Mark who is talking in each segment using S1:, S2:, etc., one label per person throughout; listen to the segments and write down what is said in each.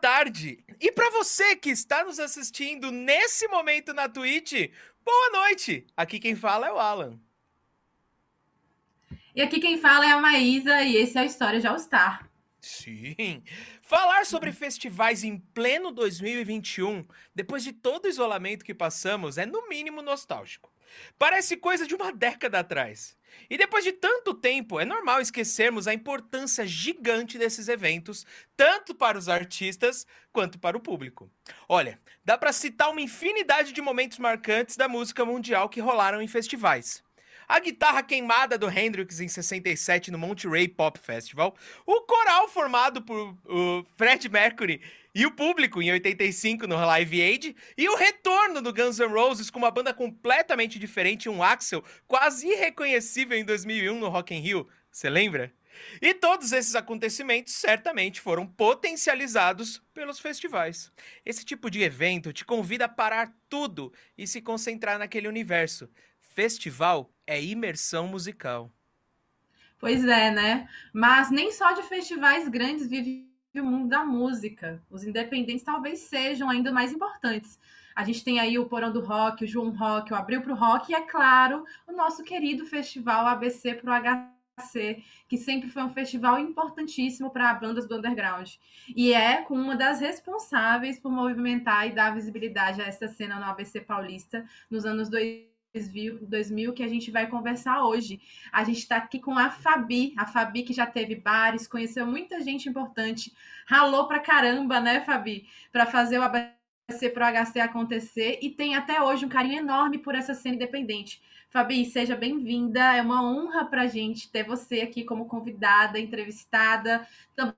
S1: tarde. E para você que está nos assistindo nesse momento na Twitch, boa noite. Aqui quem fala é o Alan.
S2: E aqui quem fala é a Maísa e esse é o História de All Star.
S1: Sim. Falar sobre festivais em pleno 2021, depois de todo o isolamento que passamos, é no mínimo nostálgico. Parece coisa de uma década atrás. E depois de tanto tempo, é normal esquecermos a importância gigante desses eventos, tanto para os artistas quanto para o público. Olha, dá para citar uma infinidade de momentos marcantes da música mundial que rolaram em festivais a guitarra queimada do Hendrix em 67 no Monterey Pop Festival, o coral formado por Fred Mercury e o público em 85 no Live Aid, e o retorno do Guns N' Roses com uma banda completamente diferente um Axel quase irreconhecível em 2001 no Rock in Rio. Você lembra? E todos esses acontecimentos certamente foram potencializados pelos festivais. Esse tipo de evento te convida a parar tudo e se concentrar naquele universo. Festival é imersão musical.
S2: Pois é, né? Mas nem só de festivais grandes vive o mundo da música. Os independentes talvez sejam ainda mais importantes. A gente tem aí o Porão do Rock, o João Rock, o Abril para o Rock e, é claro, o nosso querido festival ABC para o HC, que sempre foi um festival importantíssimo para bandas do underground. E é com uma das responsáveis por movimentar e dar visibilidade a essa cena no ABC Paulista nos anos 2000 2000 que a gente vai conversar hoje. A gente está aqui com a Fabi, a Fabi que já teve bares, conheceu muita gente importante, ralou pra caramba, né, Fabi, para fazer o ABC pro HC acontecer e tem até hoje um carinho enorme por essa cena independente. Fabi, seja bem-vinda. É uma honra para a gente ter você aqui como convidada, entrevistada, também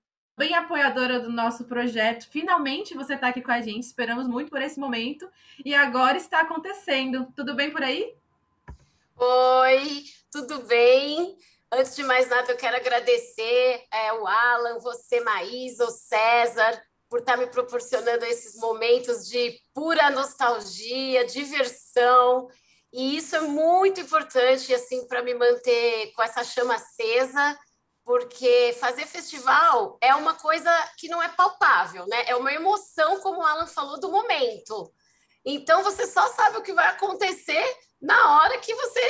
S2: apoiadora do nosso projeto. Finalmente você está aqui com a gente. Esperamos muito por esse momento e agora está acontecendo. Tudo bem por aí?
S3: Oi, tudo bem? Antes de mais nada, eu quero agradecer é, o Alan, você, Maísa, o César, por estar tá me proporcionando esses momentos de pura nostalgia, diversão. E isso é muito importante assim para me manter com essa chama acesa porque fazer festival é uma coisa que não é palpável, né? É uma emoção, como o Alan falou, do momento. Então você só sabe o que vai acontecer na hora que você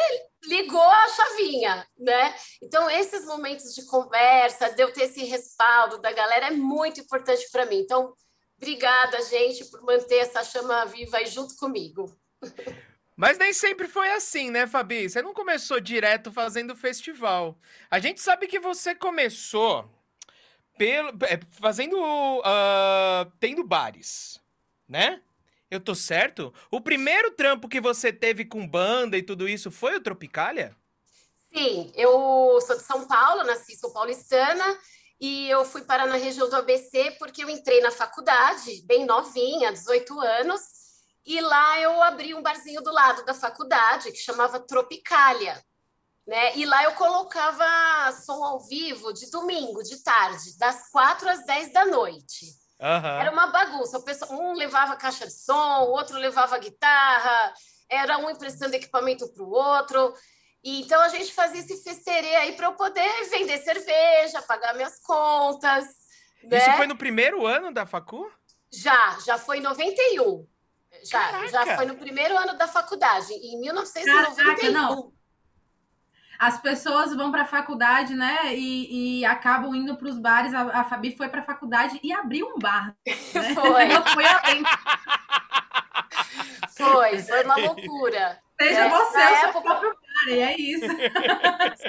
S3: ligou a chavinha, né? Então esses momentos de conversa, de eu ter esse respaldo da galera é muito importante para mim. Então, obrigada, gente, por manter essa chama viva aí junto comigo.
S1: Mas nem sempre foi assim, né, Fabi? Você não começou direto fazendo festival. A gente sabe que você começou pelo, fazendo. Uh, tendo bares, né? Eu tô certo? O primeiro trampo que você teve com banda e tudo isso foi o Tropicália?
S3: Sim, eu sou de São Paulo, nasci, sou paulistana, e eu fui parar na região do ABC porque eu entrei na faculdade, bem novinha, 18 anos, e lá eu abri um barzinho do lado da faculdade que chamava Tropicália. Né? E lá eu colocava som ao vivo de domingo, de tarde, das quatro às dez da noite. Uhum. Era uma bagunça. Um levava caixa de som, o outro levava guitarra, era um emprestando equipamento para o outro. E, então a gente fazia esse festerê aí para eu poder vender cerveja, pagar minhas contas.
S1: Né? Isso foi no primeiro ano da facu?
S3: Já, já foi em 91. Já, já foi no primeiro ano da faculdade, em 1991. Caraca, não.
S2: As pessoas vão para a faculdade, né? E, e acabam indo para os bares. A, a, Fabi foi para a faculdade e abriu um bar. Né?
S3: Foi. Não foi. Foi, foi uma loucura.
S2: Seja é, você o época... seu próprio bar, e é isso.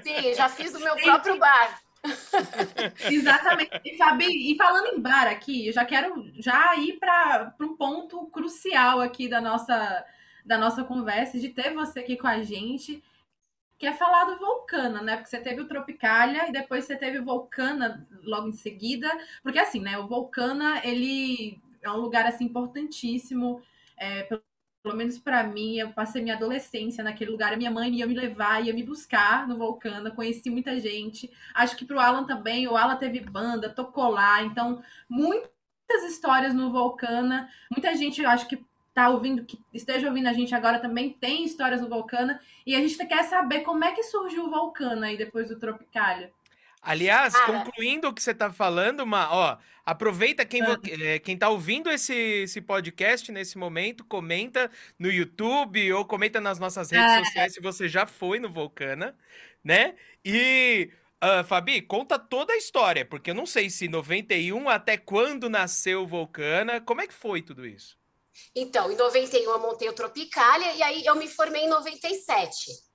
S3: Sim, já fiz o meu próprio bar.
S2: Exatamente. E, Fabi, e falando em bar aqui, eu já quero já ir para um ponto crucial aqui da nossa, da nossa conversa, de ter você aqui com a gente, que é falar do Vulcana, né? Porque você teve o Tropicália e depois você teve o Vulcana logo em seguida. Porque assim, né? O Vulcana, ele é um lugar assim importantíssimo. É, pelo menos para mim, eu passei minha adolescência naquele lugar. A minha mãe ia me levar, ia me buscar no Vulcana, conheci muita gente. Acho que para o Alan também, o Alan teve banda, tocou lá, então muitas histórias no Vulcana. Muita gente, acho que tá ouvindo, que esteja ouvindo a gente agora também tem histórias no Vulcana. E a gente quer saber como é que surgiu o Vulcana aí depois do Tropicália.
S1: Aliás, ah, concluindo o que você está falando, Ma, ó, aproveita quem, ah. é, quem tá ouvindo esse, esse podcast nesse momento, comenta no YouTube ou comenta nas nossas redes ah. sociais se você já foi no Vulcana, né? E, uh, Fabi, conta toda a história, porque eu não sei se 91 até quando nasceu o Vulcana, como é que foi tudo isso?
S3: Então, em 91 eu montei o Tropicália e aí eu me formei em 97.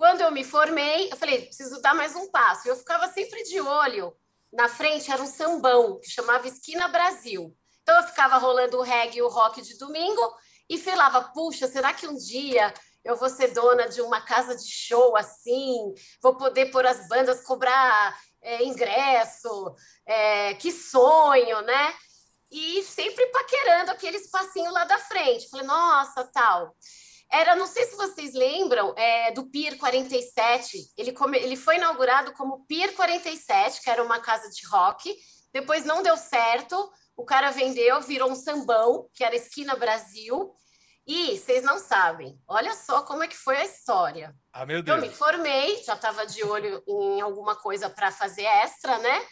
S3: Quando eu me formei, eu falei, preciso dar mais um passo. Eu ficava sempre de olho. Na frente era um sambão, que chamava Esquina Brasil. Então eu ficava rolando o reggae e o rock de domingo e falava, puxa, será que um dia eu vou ser dona de uma casa de show assim? Vou poder pôr as bandas cobrar é, ingresso? É, que sonho, né? E sempre paquerando aquele espacinho lá da frente. Falei, nossa, tal. Era, não sei se vocês lembram, é, do Pier 47. Ele, come, ele foi inaugurado como Pier 47, que era uma casa de rock. Depois não deu certo. O cara vendeu, virou um sambão, que era Esquina Brasil. E vocês não sabem, olha só como é que foi a história.
S1: Ah, meu Deus.
S3: Eu me formei, já estava de olho em alguma coisa para fazer extra, né?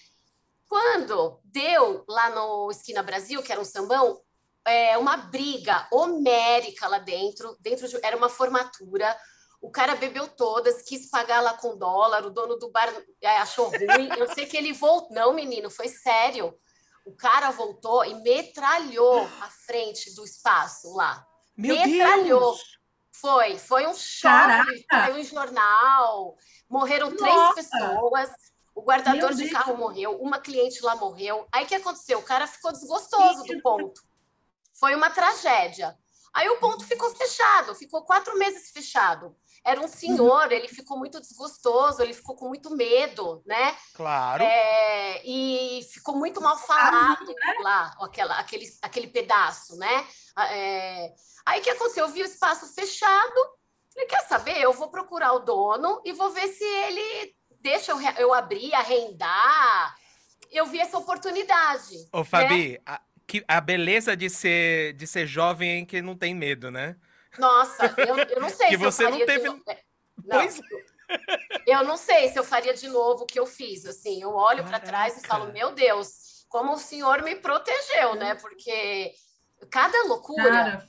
S3: Quando deu lá no Esquina Brasil, que era um sambão, é, uma briga homérica lá dentro, dentro de, era uma formatura. O cara bebeu todas, quis pagar lá com dólar, o dono do bar é, achou ruim. Eu sei que ele voltou. Não, menino, foi sério. O cara voltou e metralhou a frente do espaço lá.
S1: Meu metralhou. Deus.
S3: Foi, foi um choque, saiu em jornal. Morreram Nossa. três pessoas. O guardador de carro morreu, uma cliente lá morreu. Aí o que aconteceu? O cara ficou desgostoso do ponto. Foi uma tragédia. Aí o ponto ficou fechado, ficou quatro meses fechado. Era um senhor, ele ficou muito desgostoso, ele ficou com muito medo, né?
S1: Claro.
S3: É, e ficou muito mal falado né? lá, aquela, aquele, aquele pedaço, né? É, aí o que aconteceu? Eu vi o espaço fechado, falei, quer saber? Eu vou procurar o dono e vou ver se ele deixa eu, eu abrir, arrendar. Eu vi essa oportunidade.
S1: Ô, Fabi, né? a que a beleza de ser de ser jovem que não tem medo, né?
S3: Nossa, eu, eu não sei
S1: que se você não teve.
S3: De... É, não, pois... Eu não sei se eu faria de novo o que eu fiz. Assim, eu olho para trás e falo, meu Deus, como o senhor me protegeu, né? Porque cada loucura. Cara.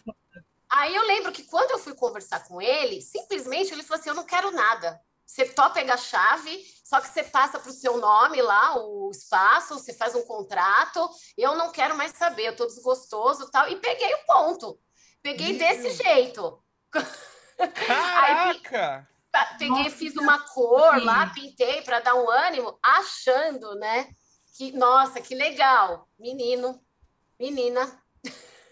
S3: Aí eu lembro que quando eu fui conversar com ele, simplesmente ele falou assim: eu não quero nada. Você topa pegar a chave, só que você passa para o seu nome lá, o espaço, você faz um contrato. Eu não quero mais saber, eu estou desgostoso tal. E peguei o ponto. Peguei desse jeito.
S1: Caraca!
S3: Aí, peguei, Nossa, fiz uma cor sim. lá, pintei para dar um ânimo, achando, né? Que, nossa, que legal. Menino, menina.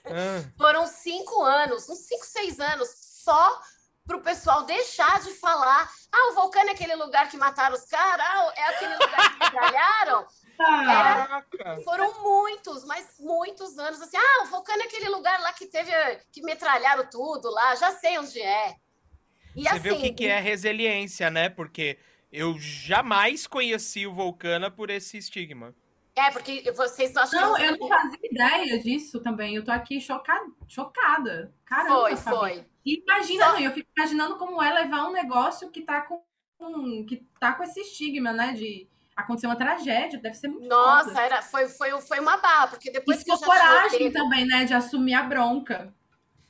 S3: Ah. Foram cinco anos, uns cinco, seis anos, só para o pessoal deixar de falar. Ah, o vulcão é aquele lugar que mataram os caras, ah, é aquele lugar que metralharam. Era, foram muitos, mas muitos anos assim. Ah, o vulcão é aquele lugar lá que teve que metralharam tudo lá, já sei onde é.
S1: E Você assim, vê o que, que é resiliência, né? Porque eu jamais conheci o Vulcana por esse estigma.
S3: É, porque vocês acham.
S2: Não, eu não fazia ideia disso também. Eu tô aqui chocada. chocada. Caramba,
S3: foi, foi.
S2: Imagina, Só... eu fico imaginando como é levar um negócio que tá com, que tá com esse estigma, né? De acontecer uma tragédia, deve ser muito
S3: Nossa, era, foi, foi, foi uma barra, porque depois
S2: Isso que eu coragem também, né? De assumir a bronca.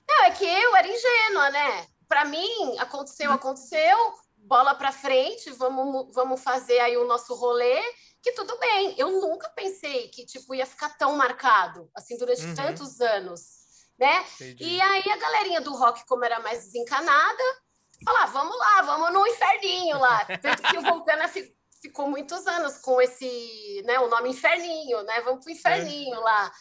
S3: Não, é que eu era ingênua, né? Para mim, aconteceu, aconteceu, bola para frente, vamos, vamos fazer aí o nosso rolê, que tudo bem. Eu nunca pensei que tipo ia ficar tão marcado assim durante uhum. tantos anos né? Entendi. E aí a galerinha do rock, como era mais desencanada, falar, ah, vamos lá, vamos no inferninho lá. Tanto que o Vulcana ficou muitos anos com esse, né, o nome inferninho, né? Vamos pro inferninho é. lá.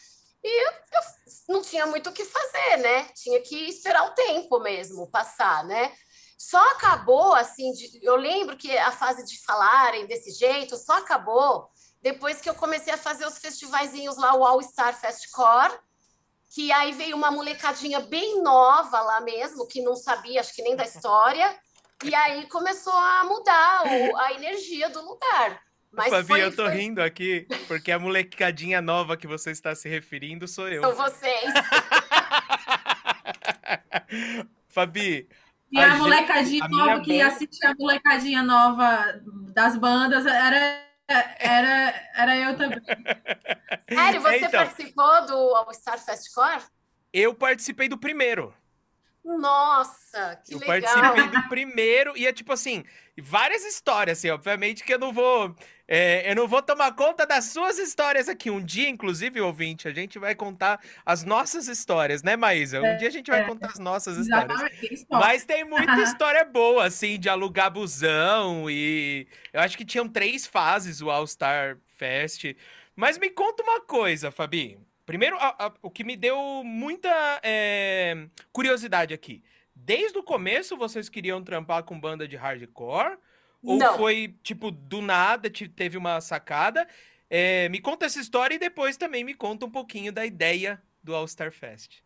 S3: E eu, eu, não tinha muito o que fazer, né? Tinha que esperar o tempo mesmo passar, né? Só acabou assim, de, eu lembro que a fase de falarem desse jeito só acabou depois que eu comecei a fazer os festivaizinhos lá, o All Star Festcore, que aí veio uma molecadinha bem nova lá mesmo, que não sabia, acho que nem da história, e aí começou a mudar o, a energia do lugar.
S1: Mas Fabi, foi, eu tô foi... rindo aqui, porque a molecadinha nova que você está se referindo sou eu.
S3: São vocês.
S1: Fabi.
S2: E a, a molecadinha gente, nova que banda... assistia a molecadinha nova das bandas era era, era eu também.
S3: Sério, você então, participou do All Star Fest Core?
S1: Eu participei do primeiro.
S3: Nossa, que
S1: eu
S3: legal.
S1: Eu participei do primeiro e é tipo assim, várias histórias, assim, obviamente que eu não vou, é, eu não vou tomar conta das suas histórias aqui. Um dia, inclusive, ouvinte, a gente vai contar as nossas histórias, né, Maísa? Um é, dia a gente vai é, contar as nossas histórias. Mas tem muita história boa, assim, de alugar busão e eu acho que tinham três fases o All Star Fest. Mas me conta uma coisa, Fabi. Primeiro, a, a, o que me deu muita é, curiosidade aqui. Desde o começo vocês queriam trampar com banda de hardcore? Ou Não. foi, tipo, do nada, teve uma sacada? É, me conta essa história e depois também me conta um pouquinho da ideia do All Star Fest.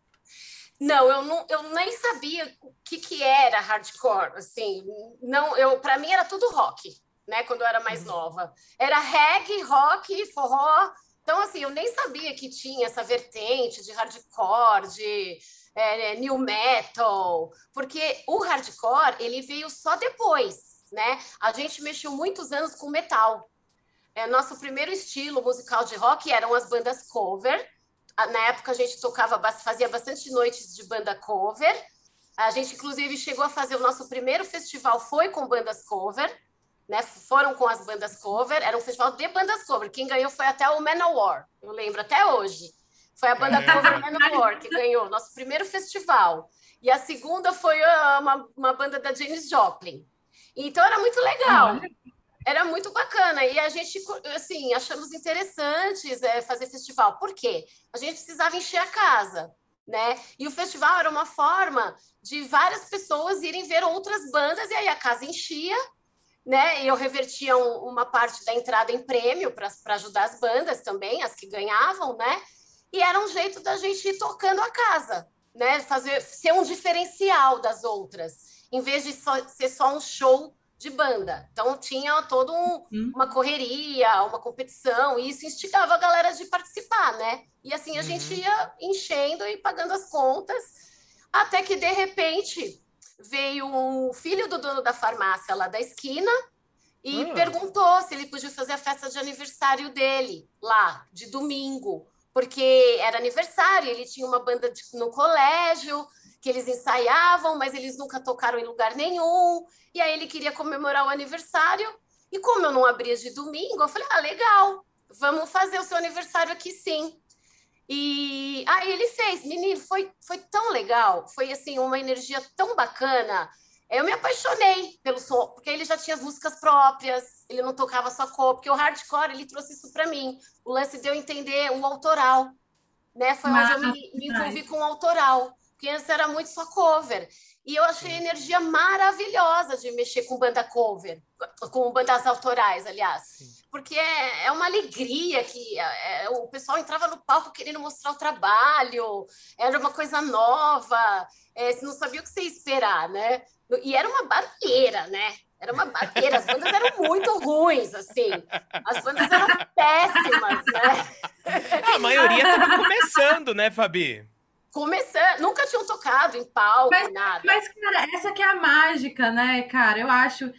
S3: Não, eu, não, eu nem sabia o que, que era hardcore, assim, não, eu, para mim era tudo rock, né, quando eu era mais uhum. nova. Era reggae, rock, forró, então, assim, eu nem sabia que tinha essa vertente de hardcore, de é, new metal, porque o hardcore, ele veio só depois, né? A gente mexeu muitos anos com metal. É, nosso primeiro estilo musical de rock eram as bandas cover. Na época, a gente tocava, fazia bastante noites de banda cover. A gente, inclusive, chegou a fazer o nosso primeiro festival, foi com bandas cover né? Foram com as bandas cover, era um festival de bandas cover. Quem ganhou foi até o Manowar, eu lembro até hoje. Foi a banda cover Manowar que ganhou nosso primeiro festival. E a segunda foi uma, uma banda da James Joplin. Então era muito legal. Era muito bacana. E a gente, assim, achamos interessantes é, fazer festival. Por quê? A gente precisava encher a casa. Né? E o festival era uma forma de várias pessoas irem ver outras bandas, e aí a casa enchia, né? E eu revertia um, uma parte da entrada em prêmio para ajudar as bandas também, as que ganhavam, né? E era um jeito da gente ir tocando a casa, né? Fazer ser um diferencial das outras, em vez de só, ser só um show de banda. Então tinha todo um, uhum. uma correria, uma competição, e isso instigava a galera de participar, né? E assim a uhum. gente ia enchendo e pagando as contas, até que de repente veio um filho do dono da farmácia lá da esquina e hum. perguntou se ele podia fazer a festa de aniversário dele lá, de domingo, porque era aniversário, ele tinha uma banda de, no colégio que eles ensaiavam, mas eles nunca tocaram em lugar nenhum, e aí ele queria comemorar o aniversário, e como eu não abria de domingo, eu falei, ah, legal, vamos fazer o seu aniversário aqui sim. E aí ele fez, menino, foi, foi tão legal, foi assim, uma energia tão bacana. Eu me apaixonei pelo som, porque ele já tinha as músicas próprias, ele não tocava só co, porque o hardcore ele trouxe isso para mim. O lance deu a entender o autoral, né? Foi onde eu me, me envolvi com o autoral, porque antes era muito só cover. E eu achei a energia maravilhosa de mexer com banda cover, com bandas autorais, aliás. Sim. Porque é, é, uma alegria que é, é, o pessoal entrava no palco querendo mostrar o trabalho, era uma coisa nova, é, você não sabia o que você esperar, né? E era uma barreira, né? Era uma barreira, as bandas eram muito ruins, assim. As bandas eram péssimas, né?
S1: A maioria estava começando, né, Fabi?
S3: começando, nunca tinham tocado em palco,
S2: mas,
S3: nada.
S2: Mas, cara, essa que é a mágica, né, cara? Eu acho.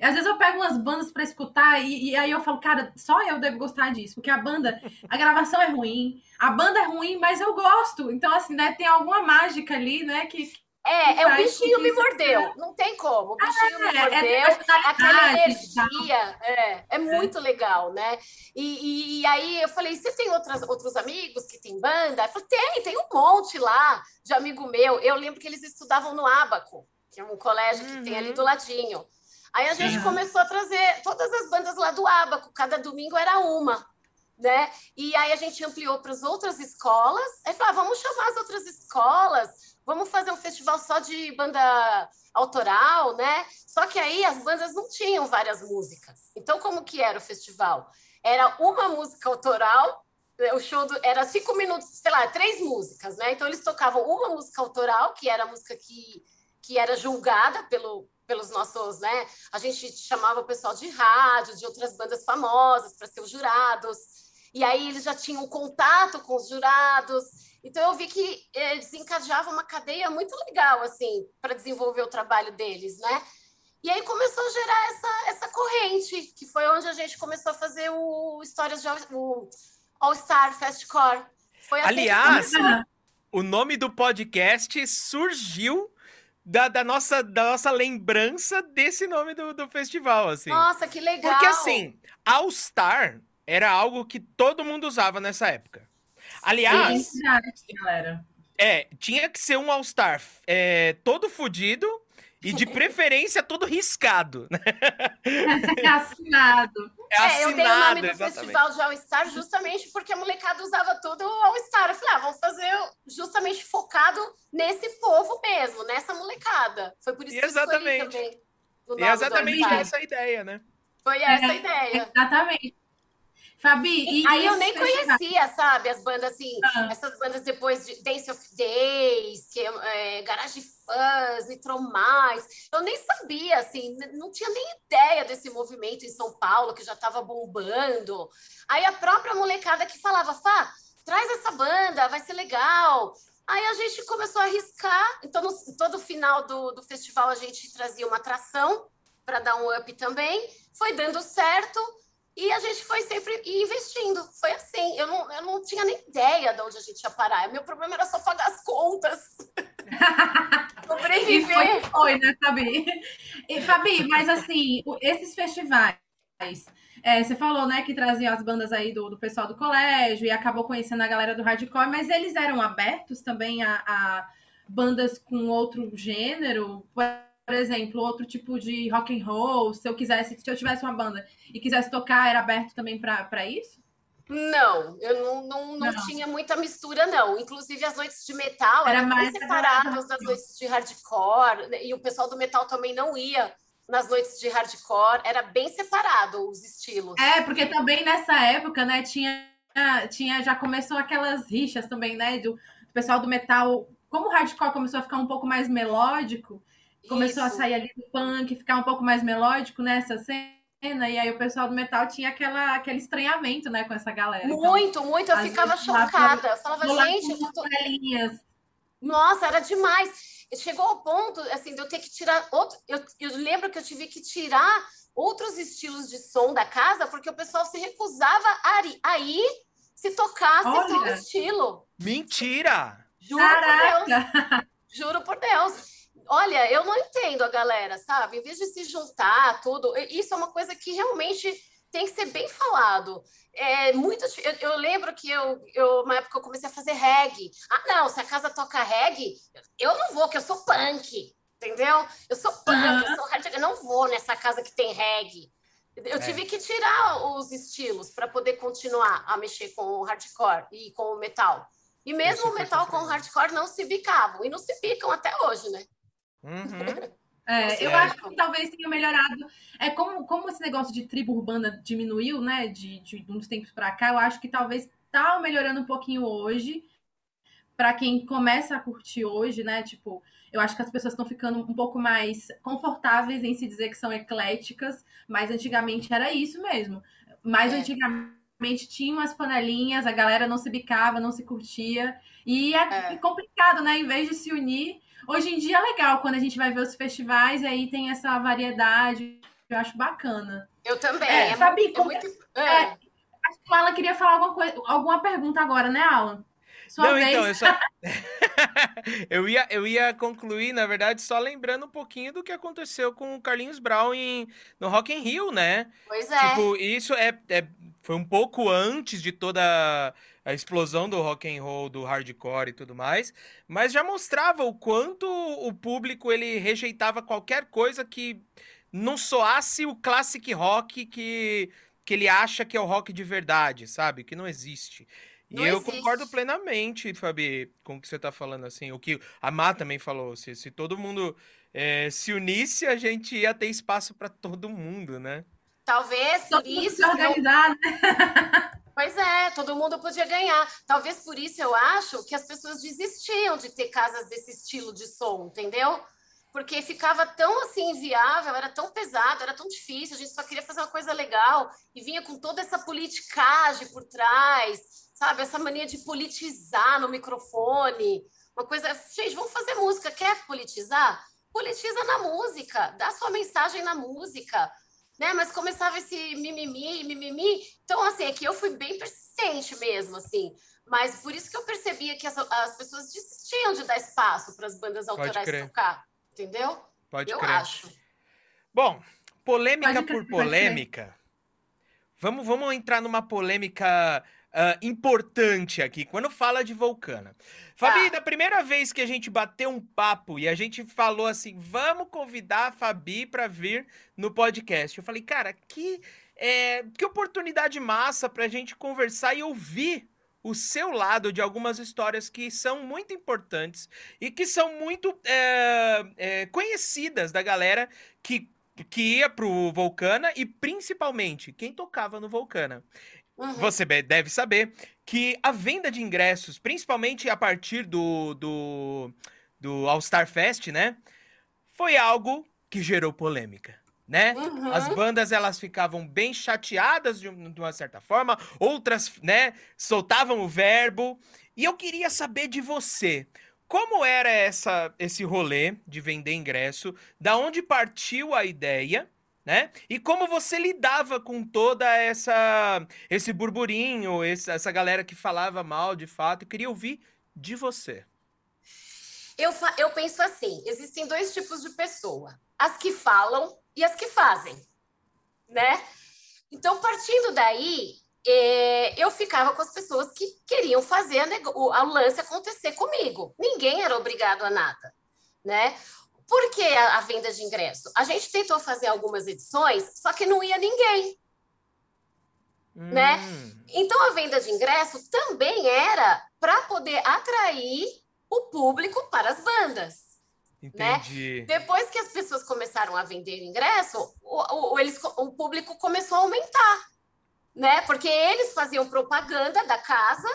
S2: Às vezes eu pego umas bandas para escutar e, e, aí eu falo, cara, só eu devo gostar disso, porque a banda, a gravação é ruim, a banda é ruim, mas eu gosto. Então, assim, né, tem alguma mágica ali, né, que,
S3: é, é o bichinho me mordeu. Não tem como. O bichinho ah, me mordeu. É, é aquela energia. É, é muito legal, né? E, e, e, aí eu falei: você tem outras, outros amigos que tem banda? Eu falei, tem, tem um monte lá de amigo meu. Eu lembro que eles estudavam no Abaco, que é um colégio que uhum. tem ali uhum. do ladinho. Aí a gente começou a trazer todas as bandas lá do Abaco, cada domingo era uma. Né? E aí a gente ampliou para as outras escolas. Aí falou: ah, vamos chamar as outras escolas vamos fazer um festival só de banda autoral, né? Só que aí as bandas não tinham várias músicas. Então, como que era o festival? Era uma música autoral, o show do, era cinco minutos, sei lá, três músicas, né? Então, eles tocavam uma música autoral, que era a música que, que era julgada pelo, pelos nossos, né? A gente chamava o pessoal de rádio, de outras bandas famosas para ser os jurados. E aí eles já tinham contato com os jurados. Então eu vi que eh, desencadeava uma cadeia muito legal assim para desenvolver o trabalho deles, né? E aí começou a gerar essa, essa corrente, que foi onde a gente começou a fazer o Histórias de o All Star. Foi
S1: assim Aliás, o nome do podcast surgiu da, da, nossa, da nossa lembrança desse nome do, do festival, assim.
S3: Nossa, que legal!
S1: Porque, assim, All Star era algo que todo mundo usava nessa época. Aliás. galera. É, tinha que ser um All-Star é, todo fodido e de preferência todo riscado.
S2: É assinado.
S3: É, assinado, é, eu dei o nome do exatamente. festival de All-Star justamente porque a molecada usava tudo All-Star. Eu falei, ah, vamos fazer justamente focado nesse povo mesmo, nessa molecada. Foi por isso que
S1: exatamente.
S3: eu também.
S1: E exatamente essa a ideia, né?
S3: Foi essa a é, ideia.
S2: Exatamente. Fabi,
S3: e aí eu nem conhecia, sabe, as bandas assim, ah. essas bandas depois de Dance of Days, que é, Garage Fãs, Nitromais, eu nem sabia, assim, não tinha nem ideia desse movimento em São Paulo que já estava bombando. Aí a própria molecada que falava, Fá, traz essa banda, vai ser legal. Aí a gente começou a arriscar, então no, todo final do, do festival a gente trazia uma atração para dar um up também, foi dando certo. E a gente foi sempre investindo. Foi assim. Eu não, eu não tinha nem ideia de onde a gente ia parar. Meu problema era só pagar as contas. Sobreviver.
S2: E foi, foi, né, Fabi? E, Fabi, mas assim, esses festivais. É, você falou, né, que trazia as bandas aí do, do pessoal do colégio e acabou conhecendo a galera do hardcore, mas eles eram abertos também a, a bandas com outro gênero? Por exemplo, outro tipo de rock and roll, se eu quisesse, se eu tivesse uma banda e quisesse tocar, era aberto também para isso?
S3: Não, eu não, não, não, não, tinha muita mistura, não. Inclusive, as noites de metal era eram mais separadas das noites de hardcore, né, e o pessoal do metal também não ia nas noites de hardcore, era bem separado os estilos.
S2: É, porque também nessa época, né, tinha, tinha já começou aquelas rixas também, né, do, do pessoal do metal. Como o hardcore começou a ficar um pouco mais melódico, começou Isso. a sair ali do punk, ficar um pouco mais melódico nessa cena, e aí o pessoal do metal tinha aquela, aquele estranhamento, né, com essa galera.
S3: Muito, então, muito, eu ficava chocada. Eu falava, gente, eu tô... Nossa, era demais. Chegou ao ponto, assim, de eu ter que tirar outro. Eu, eu lembro que eu tive que tirar outros estilos de som da casa, porque o pessoal se recusava a ir se tocasse Olha. tal estilo.
S1: Mentira!
S3: Juro Caraca. por Deus. Juro por Deus. Olha, eu não entendo a galera, sabe? Em vez de se juntar, tudo, isso é uma coisa que realmente tem que ser bem falado. É muito, eu, eu, lembro que eu, eu, uma época eu comecei a fazer reggae. Ah, não, se a casa toca reggae, eu não vou, que eu sou punk, entendeu? Eu sou punk, uhum. eu sou hard, eu não vou nessa casa que tem reggae. Eu é. tive que tirar os estilos para poder continuar a mexer com o hardcore e com o metal. E mesmo o metal com o hardcore não se bicavam. E não se bicam até hoje, né?
S2: Uhum. É, eu acho que talvez tenha melhorado. É como, como esse negócio de tribo urbana diminuiu, né? De, de, uns tempos para cá, eu acho que talvez tá melhorando um pouquinho hoje. Para quem começa a curtir hoje, né? Tipo, eu acho que as pessoas estão ficando um pouco mais confortáveis em se dizer que são ecléticas, mas antigamente era isso mesmo. Mais é. antigamente tinha umas panelinhas, a galera não se bicava, não se curtia. E é, é. complicado, né? Em vez de se unir, Hoje em dia é legal quando a gente vai ver os festivais e aí tem essa variedade. Eu acho bacana.
S3: Eu também. É,
S2: é Fabi, é como... muito... É, é, acho que o Alan queria falar alguma, coisa, alguma pergunta agora, né, Alan?
S1: Sua Não, vez. então, eu só. eu, ia, eu ia concluir, na verdade, só lembrando um pouquinho do que aconteceu com o Carlinhos Brown em, no Rock in Rio, né?
S3: Pois é.
S1: Tipo, isso é, é foi um pouco antes de toda a explosão do rock and roll, do hardcore e tudo mais, mas já mostrava o quanto o público ele rejeitava qualquer coisa que não soasse o classic rock que, que ele acha que é o rock de verdade, sabe? Que não existe. E não eu existe. concordo plenamente, Fabi, com o que você está falando, assim, o que a Má também falou, se, se todo mundo é, se unisse, a gente ia ter espaço para todo mundo, né?
S3: Talvez por isso. Se
S2: organizar, né?
S3: Pois é, todo mundo podia ganhar. Talvez por isso eu acho que as pessoas desistiam de ter casas desse estilo de som, entendeu? Porque ficava tão assim inviável, era tão pesado, era tão difícil, a gente só queria fazer uma coisa legal e vinha com toda essa politicagem por trás, sabe? Essa mania de politizar no microfone. Uma coisa, gente, vamos fazer música, quer politizar? Politiza na música, dá sua mensagem na música né? Mas começava esse mimimi, mimimi. Então, assim, é que eu fui bem persistente mesmo, assim. Mas por isso que eu percebia que as, as pessoas desistiam de dar espaço para as bandas autorais tocar, entendeu?
S1: Pode
S3: eu
S1: crer.
S3: acho.
S1: Bom, polêmica por polêmica. Vamos, vamos entrar numa polêmica uh, importante aqui, quando fala de Vulcana. Fabi, tá. da primeira vez que a gente bateu um papo e a gente falou assim, vamos convidar a Fabi para vir no podcast. Eu falei, cara, que, é, que oportunidade massa para a gente conversar e ouvir o seu lado de algumas histórias que são muito importantes e que são muito é, é, conhecidas da galera que, que ia pro Vulcana e principalmente quem tocava no Vulcana. Uhum. Você deve saber que a venda de ingressos, principalmente a partir do, do, do All Star Fest, né? Foi algo que gerou polêmica. Né? Uhum. As bandas elas ficavam bem chateadas de, de uma certa forma, outras, né, soltavam o verbo. E eu queria saber de você, como era essa esse rolê de vender ingresso? Da onde partiu a ideia? Né? E como você lidava com toda essa esse burburinho, essa, galera que falava mal de fato, eu queria ouvir de você.
S3: Eu, eu penso assim, existem dois tipos de pessoa, as que falam e as que fazem, né? Então, partindo daí, é, eu ficava com as pessoas que queriam fazer a, o, lance acontecer comigo. Ninguém era obrigado a nada, né? Por que a, a venda de ingresso? A gente tentou fazer algumas edições, só que não ia ninguém. Né? Hum. Né? Então a venda de ingresso também era para poder atrair o público para as bandas. Né? Entendi. Né? Depois que as pessoas começaram a vender ingresso, o, o, eles, o público começou a aumentar, né? Porque eles faziam propaganda da casa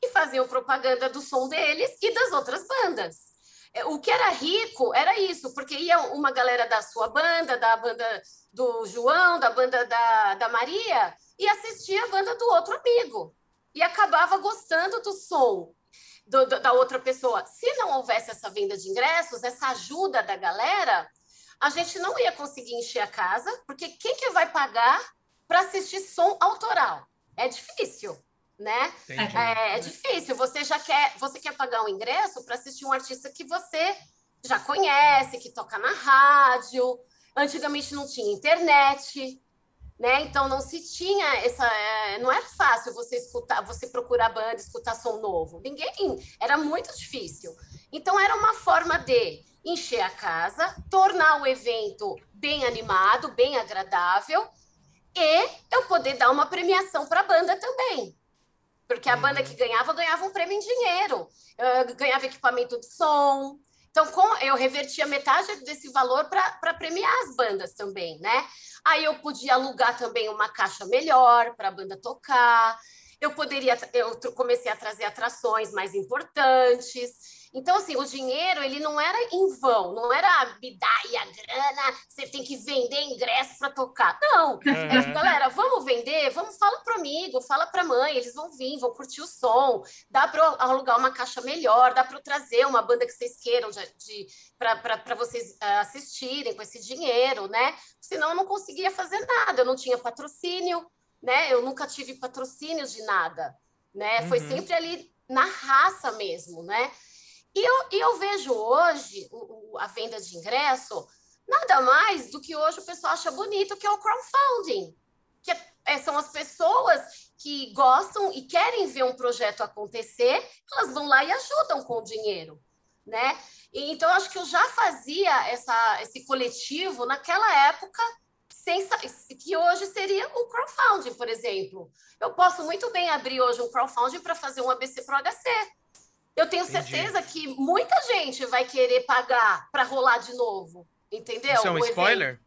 S3: e faziam propaganda do som deles e das outras bandas. É, o que era rico era isso, porque ia uma galera da sua banda, da banda do João, da banda da, da Maria, e assistia a banda do outro amigo. E acabava gostando do som do, do, da outra pessoa. Se não houvesse essa venda de ingressos, essa ajuda da galera, a gente não ia conseguir encher a casa, porque quem que vai pagar para assistir som autoral? É difícil né? É, é, difícil. Você já quer, você quer pagar um ingresso para assistir um artista que você já conhece, que toca na rádio. Antigamente não tinha internet, né? Então não se tinha essa, é, não era fácil você escutar, você procurar banda, escutar som novo. Ninguém, era muito difícil. Então era uma forma de encher a casa, tornar o evento bem animado, bem agradável e eu poder dar uma premiação para a banda também. Porque a banda que ganhava, ganhava um prêmio em dinheiro, eu ganhava equipamento de som. Então, com, eu revertia metade desse valor para premiar as bandas também, né? Aí eu podia alugar também uma caixa melhor para a banda tocar. Eu poderia, eu comecei a trazer atrações mais importantes. Então, assim, o dinheiro, ele não era em vão, não era me dá aí a grana, você tem que vender ingresso para tocar. Não, uhum. galera, vamos vender, vamos, fala para amigo, fala para mãe, eles vão vir, vão curtir o som, dá para alugar uma caixa melhor, dá para trazer uma banda que vocês queiram de, de para vocês uh, assistirem com esse dinheiro, né? Senão eu não conseguia fazer nada, eu não tinha patrocínio, né? Eu nunca tive patrocínio de nada, né? Uhum. Foi sempre ali na raça mesmo, né? E eu, eu vejo hoje o, o, a venda de ingresso nada mais do que hoje o pessoal acha bonito, que é o crowdfunding. Que é, é, são as pessoas que gostam e querem ver um projeto acontecer, elas vão lá e ajudam com o dinheiro, né? E, então, acho que eu já fazia essa, esse coletivo naquela época, sem, que hoje seria o crowdfunding, por exemplo. Eu posso muito bem abrir hoje um crowdfunding para fazer um ABC Pro HC eu tenho Entendi. certeza que muita gente vai querer pagar para rolar de novo. Entendeu?
S1: Isso é um spoiler?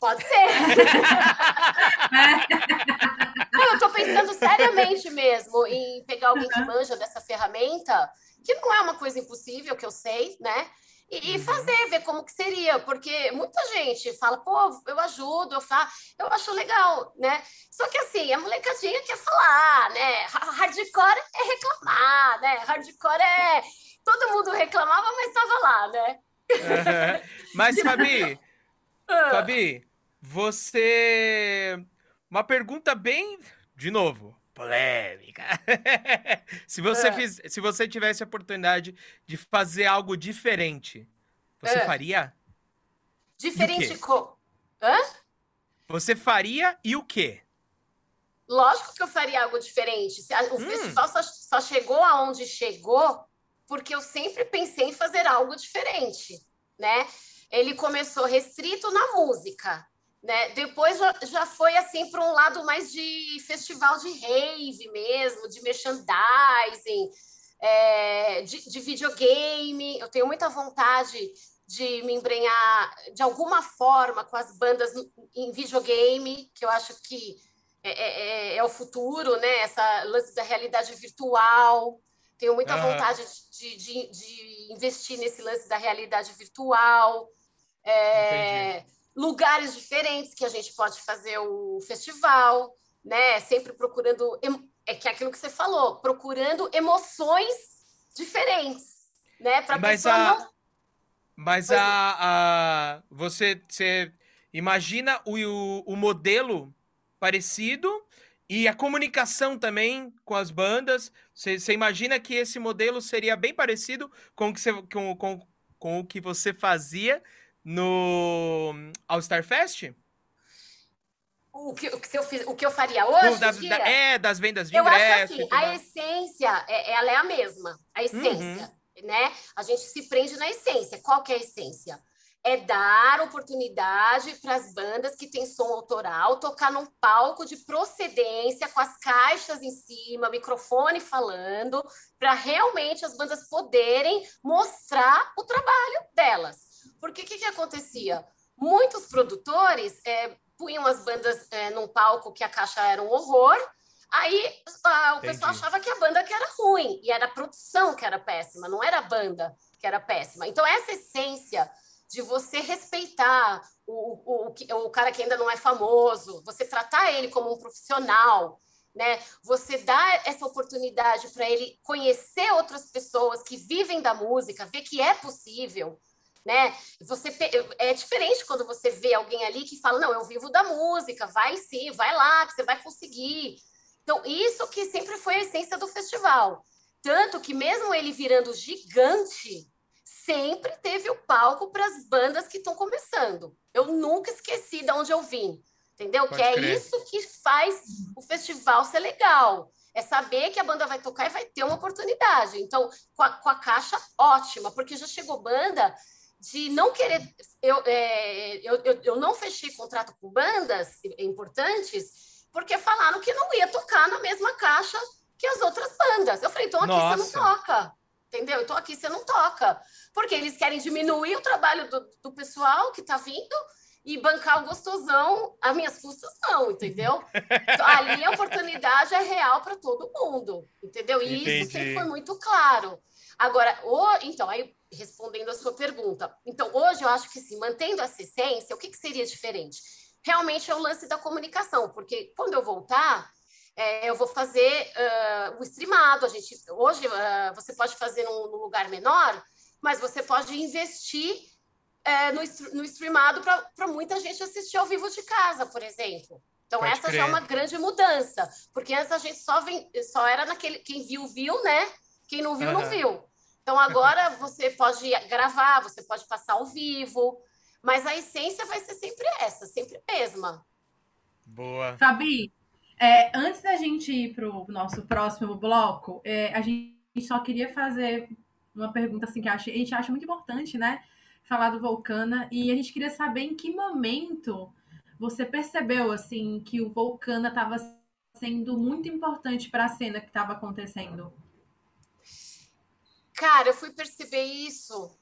S3: Pode ser. eu estou pensando seriamente mesmo em pegar alguém que manja dessa ferramenta, que não é uma coisa impossível, que eu sei, né? E, uhum. fazer, ver como que seria, porque muita gente fala, pô, eu ajudo, eu faço, eu acho legal, né? Só que assim, a molecadinha quer falar, né? Hardcore é reclamar, né? Hardcore é. Todo mundo reclamava, mas estava lá, né?
S1: Uhum. Mas, Fabi, ah. Fabi, você. Uma pergunta bem. De novo, polêmica. se, você é. fiz, se você tivesse a oportunidade de fazer algo diferente, você é. faria?
S3: Diferente como? Hã?
S1: Você faria e o quê?
S3: Lógico que eu faria algo diferente. O hum. festival só, só chegou aonde chegou porque eu sempre pensei em fazer algo diferente, né? Ele começou restrito na música, né? Depois já, já foi assim para um lado mais de festival de rave mesmo, de merchandising, é, de, de videogame. Eu tenho muita vontade de me embrenhar de alguma forma com as bandas em videogame, que eu acho que é, é, é, é o futuro, né? Essa lance da realidade virtual. Tenho muita vontade de, de, de, investir nesse lance da realidade virtual. É, Entendi lugares diferentes que a gente pode fazer o festival, né? Sempre procurando é que é aquilo que você falou, procurando emoções diferentes, né? Para
S1: mas a não... mas a, a você você imagina o, o, o modelo parecido e a comunicação também com as bandas. Você, você, imagina que esse modelo seria bem parecido com o que você, com, com, com o que você fazia no All Star Fest?
S3: O que, o, que eu fiz, o que eu faria hoje?
S1: Da, da, é, das vendas de eu ingresso.
S3: Acho assim, a essência, é, ela é a mesma. A essência, uhum. né? A gente se prende na essência. Qual que é a essência? É dar oportunidade para as bandas que têm som autoral tocar num palco de procedência, com as caixas em cima, microfone falando, para realmente as bandas poderem mostrar o trabalho delas. Porque o que, que acontecia? Muitos produtores é, punham as bandas é, num palco que a caixa era um horror, aí a, o Entendi. pessoal achava que a banda que era ruim, e era a produção que era péssima, não era a banda que era péssima. Então, essa essência de você respeitar o, o, o cara que ainda não é famoso, você tratar ele como um profissional, né? Você dá essa oportunidade para ele conhecer outras pessoas que vivem da música, ver que é possível, né? Você é diferente quando você vê alguém ali que fala: "Não, eu vivo da música, vai sim, vai lá, que você vai conseguir". Então, isso que sempre foi a essência do festival. Tanto que mesmo ele virando gigante, sempre teve o palco para as bandas que estão começando. Eu nunca esqueci de onde eu vim, entendeu? Pode que é crer. isso que faz o festival ser legal. É saber que a banda vai tocar e vai ter uma oportunidade. Então, com a, com a caixa, ótima, porque já chegou banda de não querer. Eu, é, eu, eu, eu não fechei contrato com bandas importantes porque falaram que não ia tocar na mesma caixa que as outras bandas. Eu falei, então aqui Nossa. você não toca. Entendeu? Então aqui você não toca. Porque eles querem diminuir o trabalho do, do pessoal que está vindo e bancar o gostosão a minhas custas, não, entendeu? Ali a oportunidade é real para todo mundo, entendeu? E Entendi. isso sempre foi muito claro. Agora, o, então, aí respondendo a sua pergunta, então hoje eu acho que sim, mantendo essa essência, o que, que seria diferente? Realmente é o lance da comunicação, porque quando eu voltar, é, eu vou fazer uh, o streamado. A gente hoje uh, você pode fazer num, num, lugar menor, mas você pode investir é, no, no streamado para muita gente assistir ao vivo de casa, por exemplo. Então, Pode essa crer. já é uma grande mudança, porque antes a gente só, vem, só era naquele. Quem viu, viu, né? Quem não viu, uhum. não viu. Então, agora você pode gravar, você pode passar ao vivo, mas a essência vai ser sempre essa, sempre a mesma.
S1: Boa.
S2: Fabi, é, antes da gente ir para o nosso próximo bloco, é, a gente só queria fazer uma pergunta assim que a gente acha muito importante, né? Falar do Vulcana e a gente queria saber em que momento você percebeu assim que o Vulcana estava sendo muito importante para a cena que estava acontecendo.
S3: Cara, eu fui perceber isso.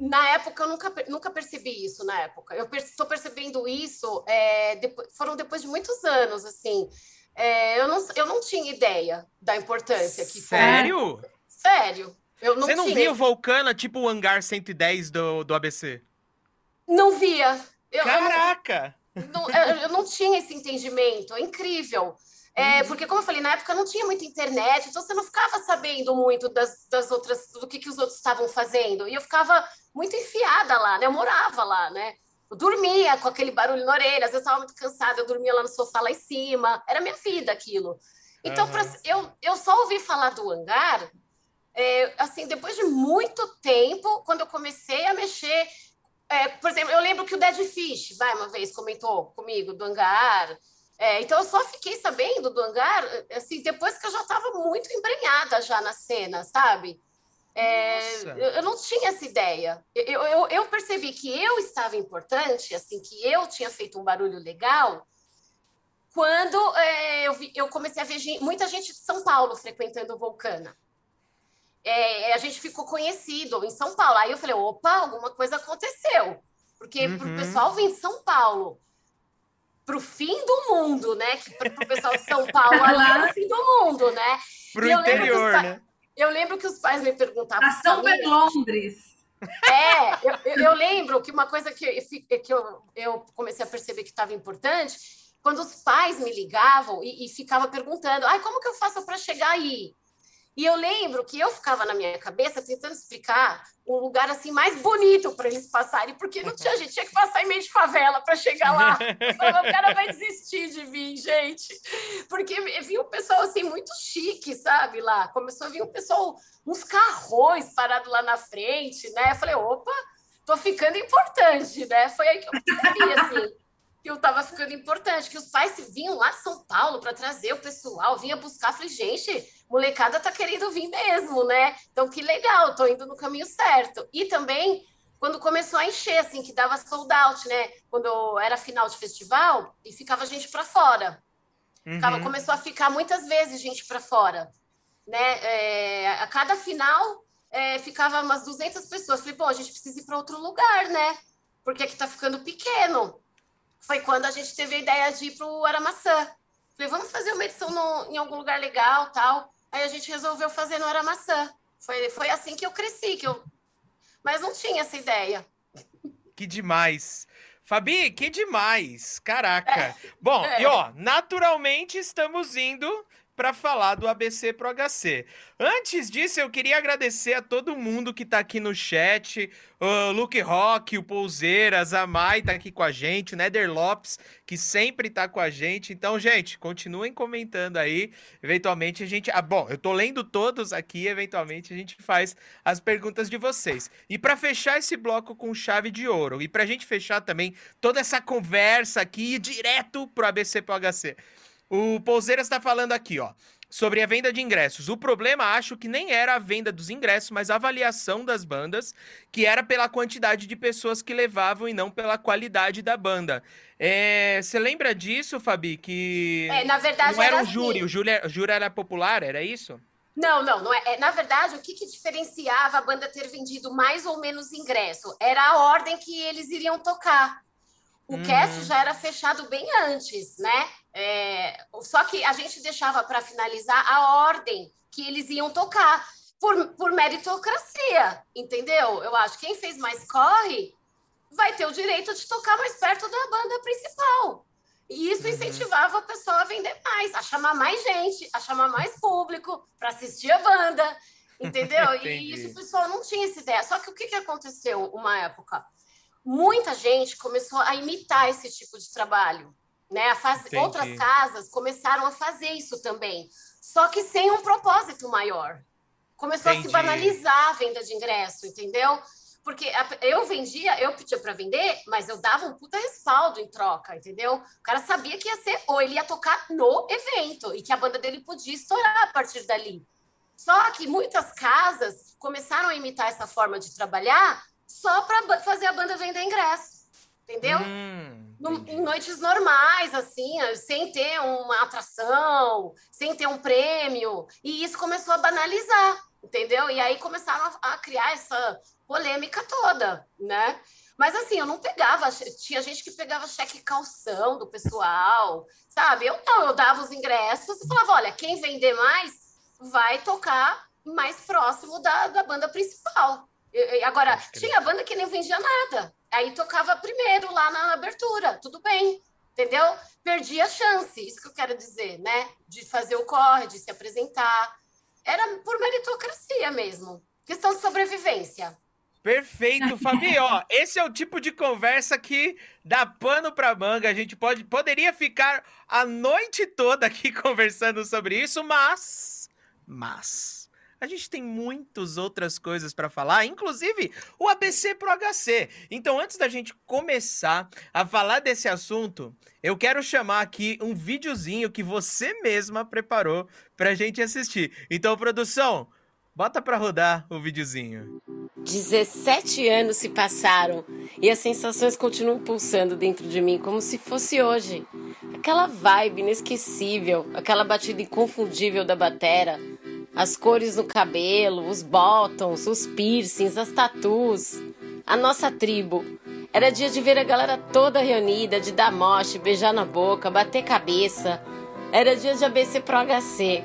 S3: Na época, eu nunca, nunca percebi isso na época. Eu estou percebendo isso, é, depois, foram depois de muitos anos, assim. É, eu, não, eu não tinha ideia da importância que
S1: Sério?
S3: Foi. Sério. Eu não
S1: Você não
S3: tinha.
S1: via o Vulcana, tipo o hangar 110 do, do ABC?
S3: Não via.
S1: Eu, Caraca!
S3: Eu não, eu, eu não tinha esse entendimento. É incrível. É, uhum. porque, como eu falei, na época não tinha muita internet, então você não ficava sabendo muito das, das outras, do que, que os outros estavam fazendo. E eu ficava muito enfiada lá, né? Eu morava lá, né? Eu dormia com aquele barulho na orelha, às vezes eu estava muito cansada, eu dormia lá no sofá lá em cima. Era minha vida aquilo. Então, uhum. pra, eu, eu só ouvi falar do hangar é, assim, depois de muito tempo, quando eu comecei a mexer, é, por exemplo, eu lembro que o Dead Fish, vai, uma vez comentou comigo do hangar. É, então eu só fiquei sabendo do hangar, assim, depois que eu já estava muito embrenhada já na cena, sabe? É, eu, eu, não tinha essa ideia. Eu, eu, eu, percebi que eu estava importante, assim, que eu tinha feito um barulho legal, quando é, eu, vi, eu comecei a ver gente, muita gente de São Paulo frequentando o Vulcana é, a gente ficou conhecido em São Paulo. Aí eu falei, opa, alguma coisa aconteceu. Porque uhum. para o pessoal vir de São Paulo para o fim do mundo, né? Para o pessoal de São Paulo ali é o fim do mundo, né?
S1: Para o interior, né?
S3: Eu lembro que os pais me perguntavam.
S2: A São Londres.
S3: É, eu, eu, eu, lembro que uma coisa que, que eu, eu comecei a perceber que estava importante, quando os pais me ligavam e, e ficavam perguntando, ai, como que eu faço para chegar aí? E eu lembro que eu ficava na minha cabeça tentando explicar um lugar assim mais bonito para eles passarem, porque não tinha gente tinha que passar em meio de favela para chegar lá. o cara vai desistir de vir, gente. Porque vi um pessoal assim muito chique, sabe, lá. Começou a vir um pessoal uns carrões parados lá na frente, né? Eu falei, opa, tô ficando importante, né? Foi aí que eu percebi assim que eu estava ficando importante, que os pais vinham lá de São Paulo para trazer o pessoal, vinha buscar, falei, gente, molecada tá querendo vir mesmo, né? Então que legal, tô indo no caminho certo. E também quando começou a encher, assim, que dava sold out, né? Quando era final de festival e ficava gente para fora. Ficava, uhum. Começou a ficar muitas vezes gente para fora, né? É, a cada final é, ficava umas 200 pessoas. Falei, pô, a gente precisa ir para outro lugar, né? Porque aqui tá ficando pequeno foi quando a gente teve a ideia de ir para o Aramaçã. Falei, vamos fazer uma edição no, em algum lugar legal, tal. Aí a gente resolveu fazer no Aramaçã. Foi, foi assim que eu cresci, que eu... mas não tinha essa ideia.
S1: Que demais. Fabi, que demais! Caraca! É. Bom, é. e ó, naturalmente estamos indo para falar do ABC Pro HC. Antes disso, eu queria agradecer a todo mundo que está aqui no chat, o Luke Rock, o Pouseiras, a Mai tá aqui com a gente, o Nether Lopes, que sempre tá com a gente. Então, gente, continuem comentando aí. Eventualmente a gente. Ah, bom, eu tô lendo todos aqui, eventualmente a gente faz as perguntas de vocês. E para fechar esse bloco com chave de ouro, e pra gente fechar também toda essa conversa aqui direto pro ABC Pro HC. O Pouseiras está falando aqui, ó. sobre a venda de ingressos. O problema, acho que nem era a venda dos ingressos, mas a avaliação das bandas, que era pela quantidade de pessoas que levavam e não pela qualidade da banda. É, você lembra disso, Fabi? Que
S3: é, na verdade
S1: não era,
S3: era
S1: um júri,
S3: assim.
S1: o júri, o júri era popular, era isso?
S3: Não, não, não é. é. Na verdade, o que, que diferenciava a banda ter vendido mais ou menos ingresso era a ordem que eles iriam tocar. O uhum. cast já era fechado bem antes, né? É, só que a gente deixava para finalizar a ordem que eles iam tocar por, por meritocracia, entendeu? Eu acho que quem fez mais corre vai ter o direito de tocar mais perto da banda principal. E isso uhum. incentivava a pessoa a vender mais, a chamar mais gente, a chamar mais público para assistir a banda, entendeu? e isso o pessoal não tinha essa ideia. Só que o que, que aconteceu uma época? Muita gente começou a imitar esse tipo de trabalho. Né? Faz... Outras casas começaram a fazer isso também, só que sem um propósito maior. Começou Entendi. a se banalizar a venda de ingresso, entendeu? Porque eu vendia, eu pedia para vender, mas eu dava um puta respaldo em troca, entendeu? O cara sabia que ia ser, ou ele ia tocar no evento, e que a banda dele podia estourar a partir dali. Só que muitas casas começaram a imitar essa forma de trabalhar só para fazer a banda vender ingresso, entendeu? Hum, no, em noites normais, assim, sem ter uma atração, sem ter um prêmio. E isso começou a banalizar, entendeu? E aí começaram a, a criar essa polêmica toda, né? Mas assim, eu não pegava, tinha gente que pegava cheque calção do pessoal, sabe? Eu não, eu dava os ingressos e falava: olha, quem vender mais vai tocar mais próximo da, da banda principal. E, agora, tinha banda que nem vendia nada. Aí tocava primeiro lá na abertura, tudo bem, entendeu? Perdi a chance, isso que eu quero dizer, né? De fazer o corre, de se apresentar. Era por meritocracia mesmo. Questão de sobrevivência.
S1: Perfeito, Fabi. Ó, esse é o tipo de conversa que dá pano pra manga. A gente pode, poderia ficar a noite toda aqui conversando sobre isso, mas. Mas. A gente tem muitas outras coisas para falar, inclusive o ABC pro HC. Então, antes da gente começar a falar desse assunto, eu quero chamar aqui um videozinho que você mesma preparou pra gente assistir. Então, produção, Bota para rodar o videozinho.
S4: 17 anos se passaram e as sensações continuam pulsando dentro de mim como se fosse hoje. Aquela vibe inesquecível, aquela batida inconfundível da batera, as cores no cabelo, os bottoms, os piercings, as tatuas, a nossa tribo. Era dia de ver a galera toda reunida, de dar moche, beijar na boca, bater cabeça. Era dia de ABC Pro HC.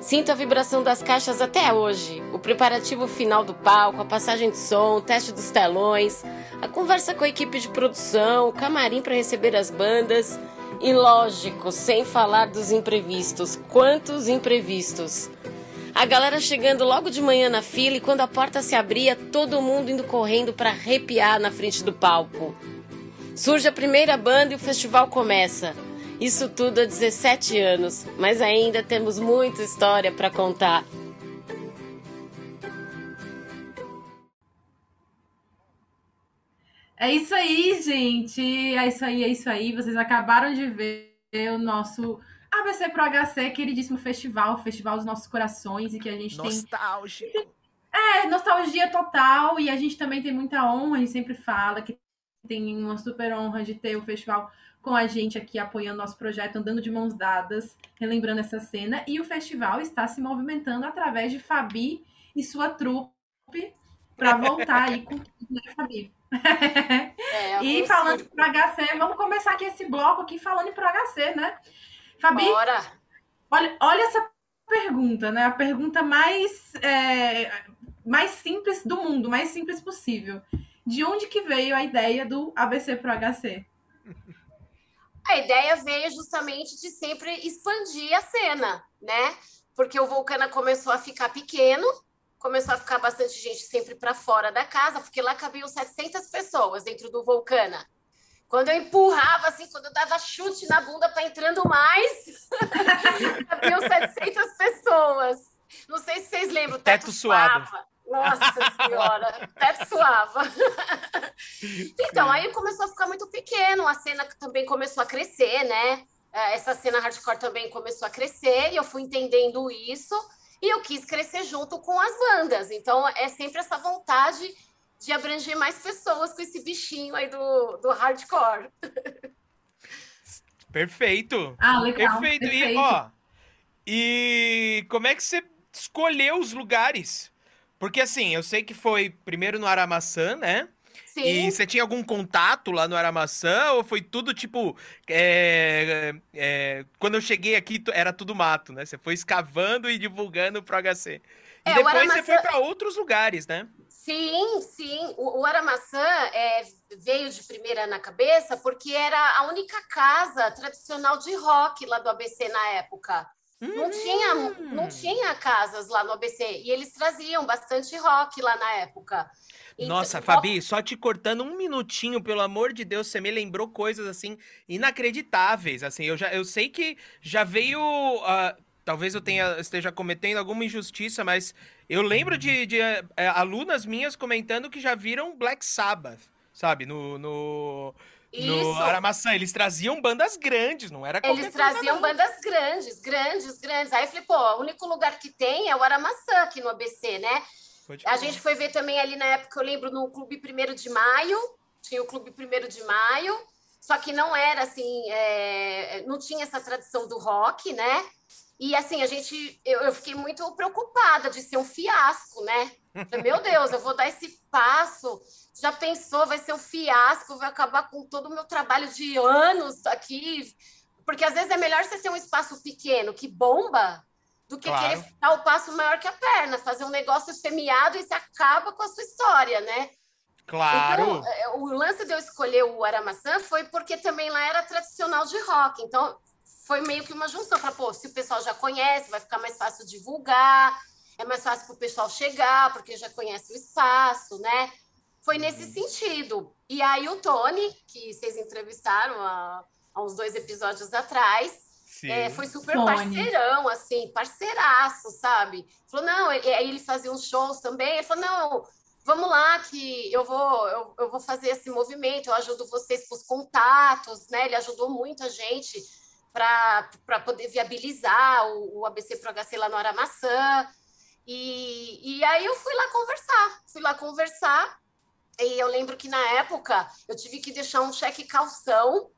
S4: Sinto a vibração das caixas até hoje. O preparativo final do palco, a passagem de som, o teste dos telões, a conversa com a equipe de produção, o camarim para receber as bandas. E lógico, sem falar dos imprevistos. Quantos imprevistos! A galera chegando logo de manhã na fila e quando a porta se abria, todo mundo indo correndo para arrepiar na frente do palco. Surge a primeira banda e o festival começa. Isso tudo há 17 anos, mas ainda temos muita história para contar.
S2: É isso aí, gente. É isso aí, é isso aí. Vocês acabaram de ver o nosso ABC Pro HC, queridíssimo festival, festival dos nossos corações e que a gente
S1: Nostálgico.
S2: tem. É, nostalgia total. E a gente também tem muita honra, a gente sempre fala que tem uma super honra de ter o festival com a gente aqui apoiando nosso projeto, andando de mãos dadas, relembrando essa cena. E o festival está se movimentando através de Fabi e sua trupe para voltar aí com né, Fabi? É, e falando para HC, vamos começar aqui esse bloco aqui falando para HC, né? Fabi, Bora. Olha, olha essa pergunta, né? A pergunta mais, é, mais simples do mundo, mais simples possível. De onde que veio a ideia do ABC Pro HC?
S3: A ideia veio justamente de sempre expandir a cena, né? Porque o Vulcana começou a ficar pequeno, começou a ficar bastante gente sempre para fora da casa, porque lá cabiam 700 pessoas dentro do Vulcana. Quando eu empurrava, assim, quando eu dava chute na bunda para entrando mais, cabiam 700 pessoas. Não sei se vocês lembram.
S1: Teto, teto suado. Suava.
S3: Nossa senhora, até suava. então, aí começou a ficar muito pequeno, a cena também começou a crescer, né? é, essa cena hardcore também começou a crescer e eu fui entendendo isso e eu quis crescer junto com as bandas. Então é sempre essa vontade de abranger mais pessoas com esse bichinho aí do, do hardcore.
S1: Perfeito.
S2: Ah, legal.
S1: Perfeito.
S2: perfeito.
S1: E, ó, e como é que você escolheu os lugares? Porque assim, eu sei que foi primeiro no Aramaçã, né?
S3: Sim.
S1: E você tinha algum contato lá no Aramaçã? Ou foi tudo tipo. é, é, quando eu cheguei aqui era tudo mato, né? Você foi escavando e divulgando pro HC. E
S3: É,
S1: depois você
S3: Aramaçã-
S1: foi para outros lugares, né?
S3: Sim, sim. O, o Aramaçã é, veio de primeira na cabeça porque era a única casa tradicional de rock lá do ABC na época. Não tinha, não
S1: Hum.
S3: tinha casas lá no ABC e eles traziam bastante rock lá na época. Então,
S1: Nossa, Fabi, só te cortando um minutinho, pelo amor de Deus, você me lembrou coisas assim inacreditáveis. Assim, eu já eu sei que já veio. ah, talvez eu tenha esteja cometendo alguma injustiça, mas eu lembro de, de, eh, eh, alunas minhas comentando que já viram Black Sabbath, sabe? No, no, no. Aramaçã. Eles traziam bandas grandes, não era
S3: Eles traziam bandas grandes, grandes, grandes. Aí eu falei, pô, o único lugar que tem é o Aramaçã aqui no ABC, né? A gente foi ver também ali na época, eu lembro, no Clube 1 de Maio, tinha o Clube 1 de Maio, só que não era assim, é, não tinha essa tradição do rock, né? E assim, a gente, eu, eu fiquei muito preocupada de ser um fiasco, né? Meu Deus, eu vou dar esse passo. Já pensou, vai ser um fiasco, vai acabar com todo o meu trabalho de anos aqui. Porque às vezes é melhor você ter um espaço pequeno que bomba do que
S1: Claro.
S3: querer dar o passo maior que a perna, fazer um negócio semeado e você acaba com a sua história, né?
S1: Claro.
S3: Então, é, o lance de eu escolher o Aramaçã foi porque também lá era tradicional de rock. Então, foi meio que uma junção. Falei, pô, se o pessoal já conhece, vai ficar mais fácil divulgar, é mais fácil para o pessoal chegar, porque já conhece o espaço, né? Foi nesse sentido. E aí o Tony, que vocês entrevistaram há, há uns dois episódios atrás, é, foi super
S2: Tony.
S3: parceirão, assim, parceiraço, sabe? Falou, não, e aí ele fazia uns shows também. Ele falou, não, vamos lá que eu vou, eu, eu vou fazer esse movimento, eu ajudo vocês com os contatos, né? Ele ajudou muito a gente para poder viabilizar o, o ABC Pro HC lá no Aramaçã. E, e aí eu fui lá conversar, fui lá conversar. E eu lembro que na época eu tive que deixar um cheque calção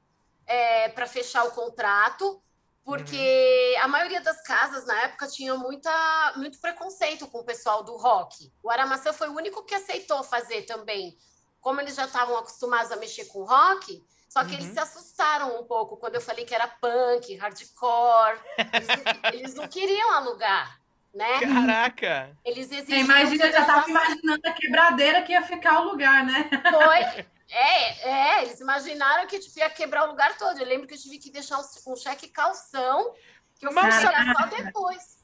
S3: para fechar o contrato, porque a maioria das casas na época tinha muita, muito preconceito com o pessoal do rock. O Aramaçã foi o único que aceitou fazer também. Como eles já estavam acostumados a mexer com rock, só que eles
S1: Uhum.
S3: se assustaram um pouco quando eu falei que era punk, hardcore. Eles, não- eles não queriam alugar, né?
S1: Caraca!
S3: Eles exigiam.
S2: imagina, eu já tava
S3: que
S2: imaginando a quebradeira que ia ficar o lugar, né?
S3: Foi. É, é, eles imaginaram que tipo, ia quebrar o lugar todo. Eu lembro que eu tive que deixar um, um cheque calção, que eu fui
S1: Mal
S3: pegar só depois.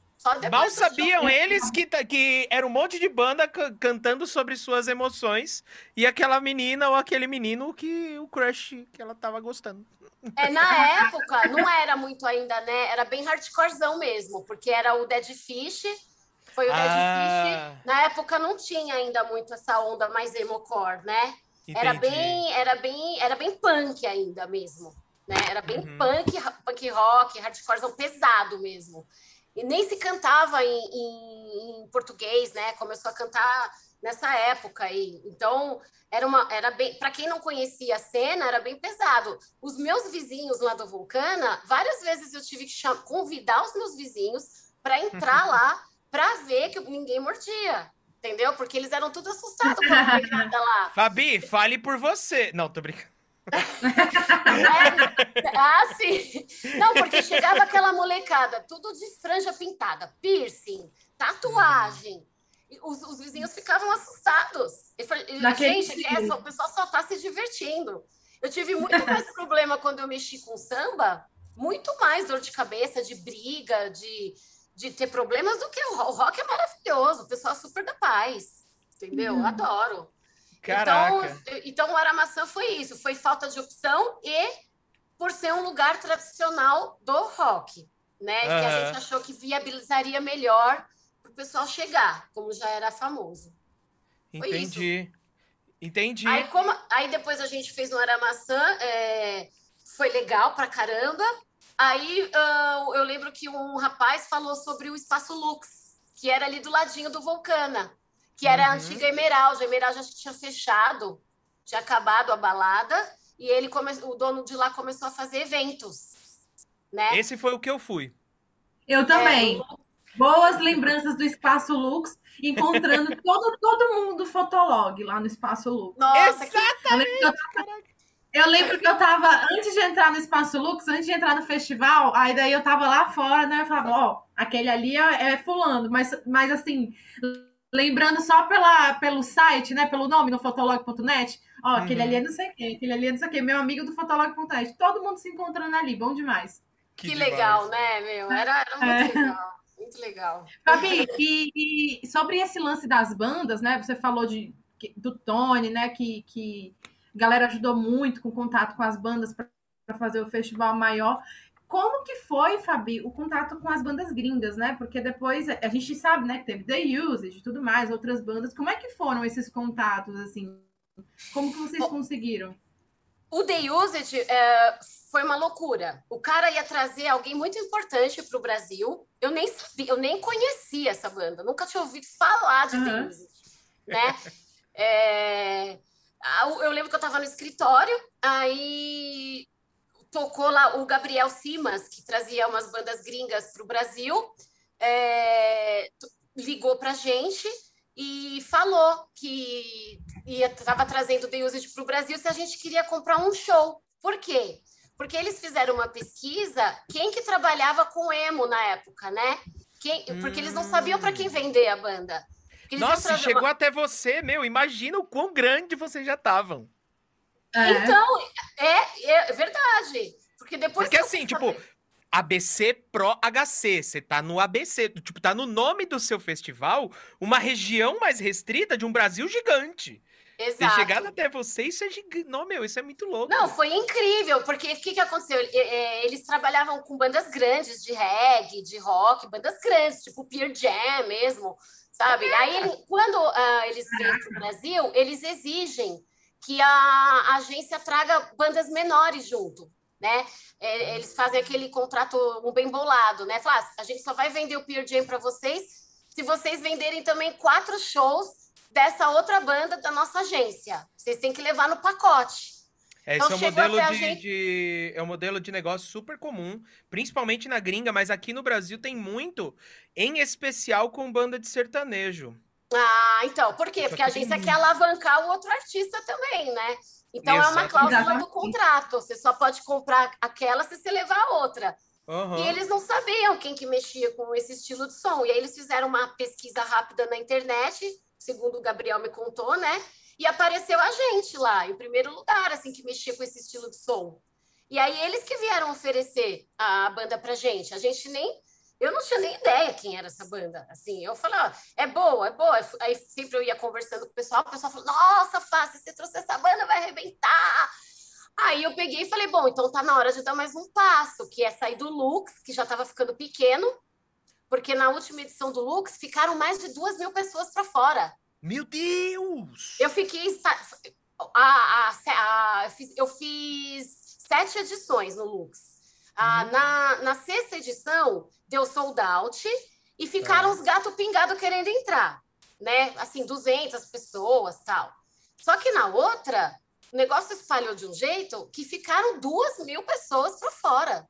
S1: Mal sabiam eles que, ta- que era um monte de banda ca- cantando sobre suas emoções e aquela menina ou aquele menino que o crush que ela tava gostando.
S3: É, na época, não era muito ainda, né? Era bem hardcorezão mesmo, porque era o Dead Fish. Foi o Dead
S1: Ah.
S3: Fish. Na época não tinha ainda muito essa onda mais emocore, né? Era
S1: Entendi.
S3: bem, era bem, era bem punk ainda mesmo, né? Era bem
S1: Uhum.
S3: punk, punk rock, hardcorezão pesado mesmo. E nem se cantava em, em- em português, né? Começou a cantar nessa época aí. Então, era uma, era bem, para quem não conhecia a cena, era bem pesado. Os meus vizinhos lá do Vulcana, várias vezes eu tive que convidar os meus vizinhos para entrar lá para ver que ninguém mordia. Entendeu? Porque eles eram tudo assustados com a lá.
S1: Fabi, fale por você. Não, tô brincando.
S3: É, ah, sim. Não, porque chegava aquela molecada, tudo de franja pintada, piercing, tatuagem. Os, os vizinhos ficavam assustados. Eu falei, gente, é o pessoal só está se divertindo. Eu tive muito mais problema quando eu mexi com samba, muito mais dor de cabeça, de briga, de, de ter problemas do que o rock. O rock é maravilhoso, o pessoal é super da paz. Entendeu?
S2: Uhum.
S3: Adoro.
S1: Caraca.
S3: Então, então, o Aramaçã foi isso, foi falta de opção e por ser um lugar tradicional do rock, né? Que a gente achou que viabilizaria melhor para o pessoal chegar, como já era famoso.
S1: Entendi. Entendi.
S3: Aí, como, aí depois a gente fez no Aramaçã, é, foi legal pra caramba. Aí uh, eu lembro que um rapaz falou sobre o Espaço Lux, que era ali do ladinho do Vulcana, que era uhum. a antiga Emerald. A Emerald que tinha fechado, tinha acabado a balada, e ele come... o dono de lá começou a fazer eventos. Né?
S1: Esse foi o que eu fui.
S2: Eu também. É, Boas lembranças do Espaço Lux, encontrando todo, todo mundo do Fotolog lá no Espaço Lux.
S1: Nossa, Exatamente!
S2: Eu lembro que eu tava, antes de entrar no Espaço Lux, antes de entrar no festival, aí daí eu tava lá fora, né? Eu falava, ó, oh, aquele ali é, é, fulano, mas, mas assim, lembrando só pela, pelo site, né? Pelo nome no fotolog.net, ó, uhum. aquele ali é não sei quem, aquele ali é não sei quem, meu amigo do fotolog.net. Todo mundo se encontrando ali, bom demais.
S3: Que, que legal, né, meu? Era, era muito é. legal. Muito legal.
S2: Fabi, e, e, sobre esse lance das bandas, né? Você falou de, do Tony, né? Que, que a galera ajudou muito com contato com as bandas para fazer o festival maior. Como que foi, Fabi, o contato com as bandas gringas, né? Porque depois a gente sabe, né, que teve The Usage e tudo mais, outras bandas. Como é que foram esses contatos, assim? Como que vocês conseguiram?
S3: O The Usage é, foi uma loucura. O cara ia trazer alguém muito importante para o Brasil. Eu nem sabia, eu nem conhecia essa banda, nunca tinha ouvido falar de uhum. The Usage, né? é, eu lembro que eu estava no escritório, aí tocou lá o Gabriel Simas, que trazia umas bandas gringas para o Brasil, é, ligou para gente e falou que estava trazendo The Usage para o Brasil se a gente queria comprar um show. Por quê? Porque eles fizeram uma pesquisa, quem que trabalhava com emo na época, né? Quem, porque eles não sabiam para quem vender a banda.
S1: Nossa, chegou uma... até você, meu. Imagina o quão grande vocês já estavam.
S3: É. Então, é, é, verdade. Porque depois.
S1: Porque assim, tipo, ABC Pro HC. Você tá no ABC, tipo, tá no nome do seu festival, uma região mais restrita de um Brasil gigante. Exato. Ter chegado até você, isso é gigante. Não, meu, isso é muito louco.
S3: Não, foi incrível, porque o que, que aconteceu? Eles trabalhavam com bandas grandes de reggae, de rock, bandas grandes, tipo Peer Jam mesmo, sabe? Aí, quando uh, eles vêm para o Brasil, eles exigem que a agência traga bandas menores junto né? É, eles fazem aquele contrato um bem bolado, né? Falar, ah, a gente só vai vender o Peer Jam para vocês se vocês venderem também quatro shows dessa outra banda da nossa agência. Vocês têm que levar no pacote.
S1: É, esse então, é, um modelo de, gente... de, é um modelo de negócio super comum, principalmente na gringa, mas aqui no Brasil tem muito, em especial com banda de sertanejo.
S3: Ah, então, por quê? Porque a agência quer alavancar o outro artista também, né? Então Exato. é uma cláusula do contrato. Você só pode comprar aquela se você levar a outra. Uhum. E eles não sabiam quem que mexia com esse estilo de som. E aí eles fizeram uma pesquisa rápida na internet, segundo o Gabriel me contou, né? E apareceu a gente lá, em primeiro lugar, assim, que mexia com esse estilo de som. E aí eles que vieram oferecer a banda pra gente. A gente nem eu não tinha nem ideia quem era essa banda. Assim, eu falei, ó, é boa, é boa. Aí sempre eu ia conversando com o pessoal, o pessoal falou, nossa, Fácil, você trouxe essa banda, vai arrebentar. Aí eu peguei e falei, bom, então tá na hora de dar mais um passo, que é sair do Lux, que já estava ficando pequeno, porque na última edição do Lux ficaram mais de duas mil pessoas para fora.
S1: Meu Deus!
S3: Eu fiquei. A, a, a, eu, fiz, eu fiz sete edições no Lux. Ah, uhum. na, na sexta edição, deu sold out e ficaram tá. os gatos pingados querendo entrar, né? Assim, 200 pessoas tal. Só que na outra, o negócio espalhou de um jeito que ficaram duas mil pessoas para fora.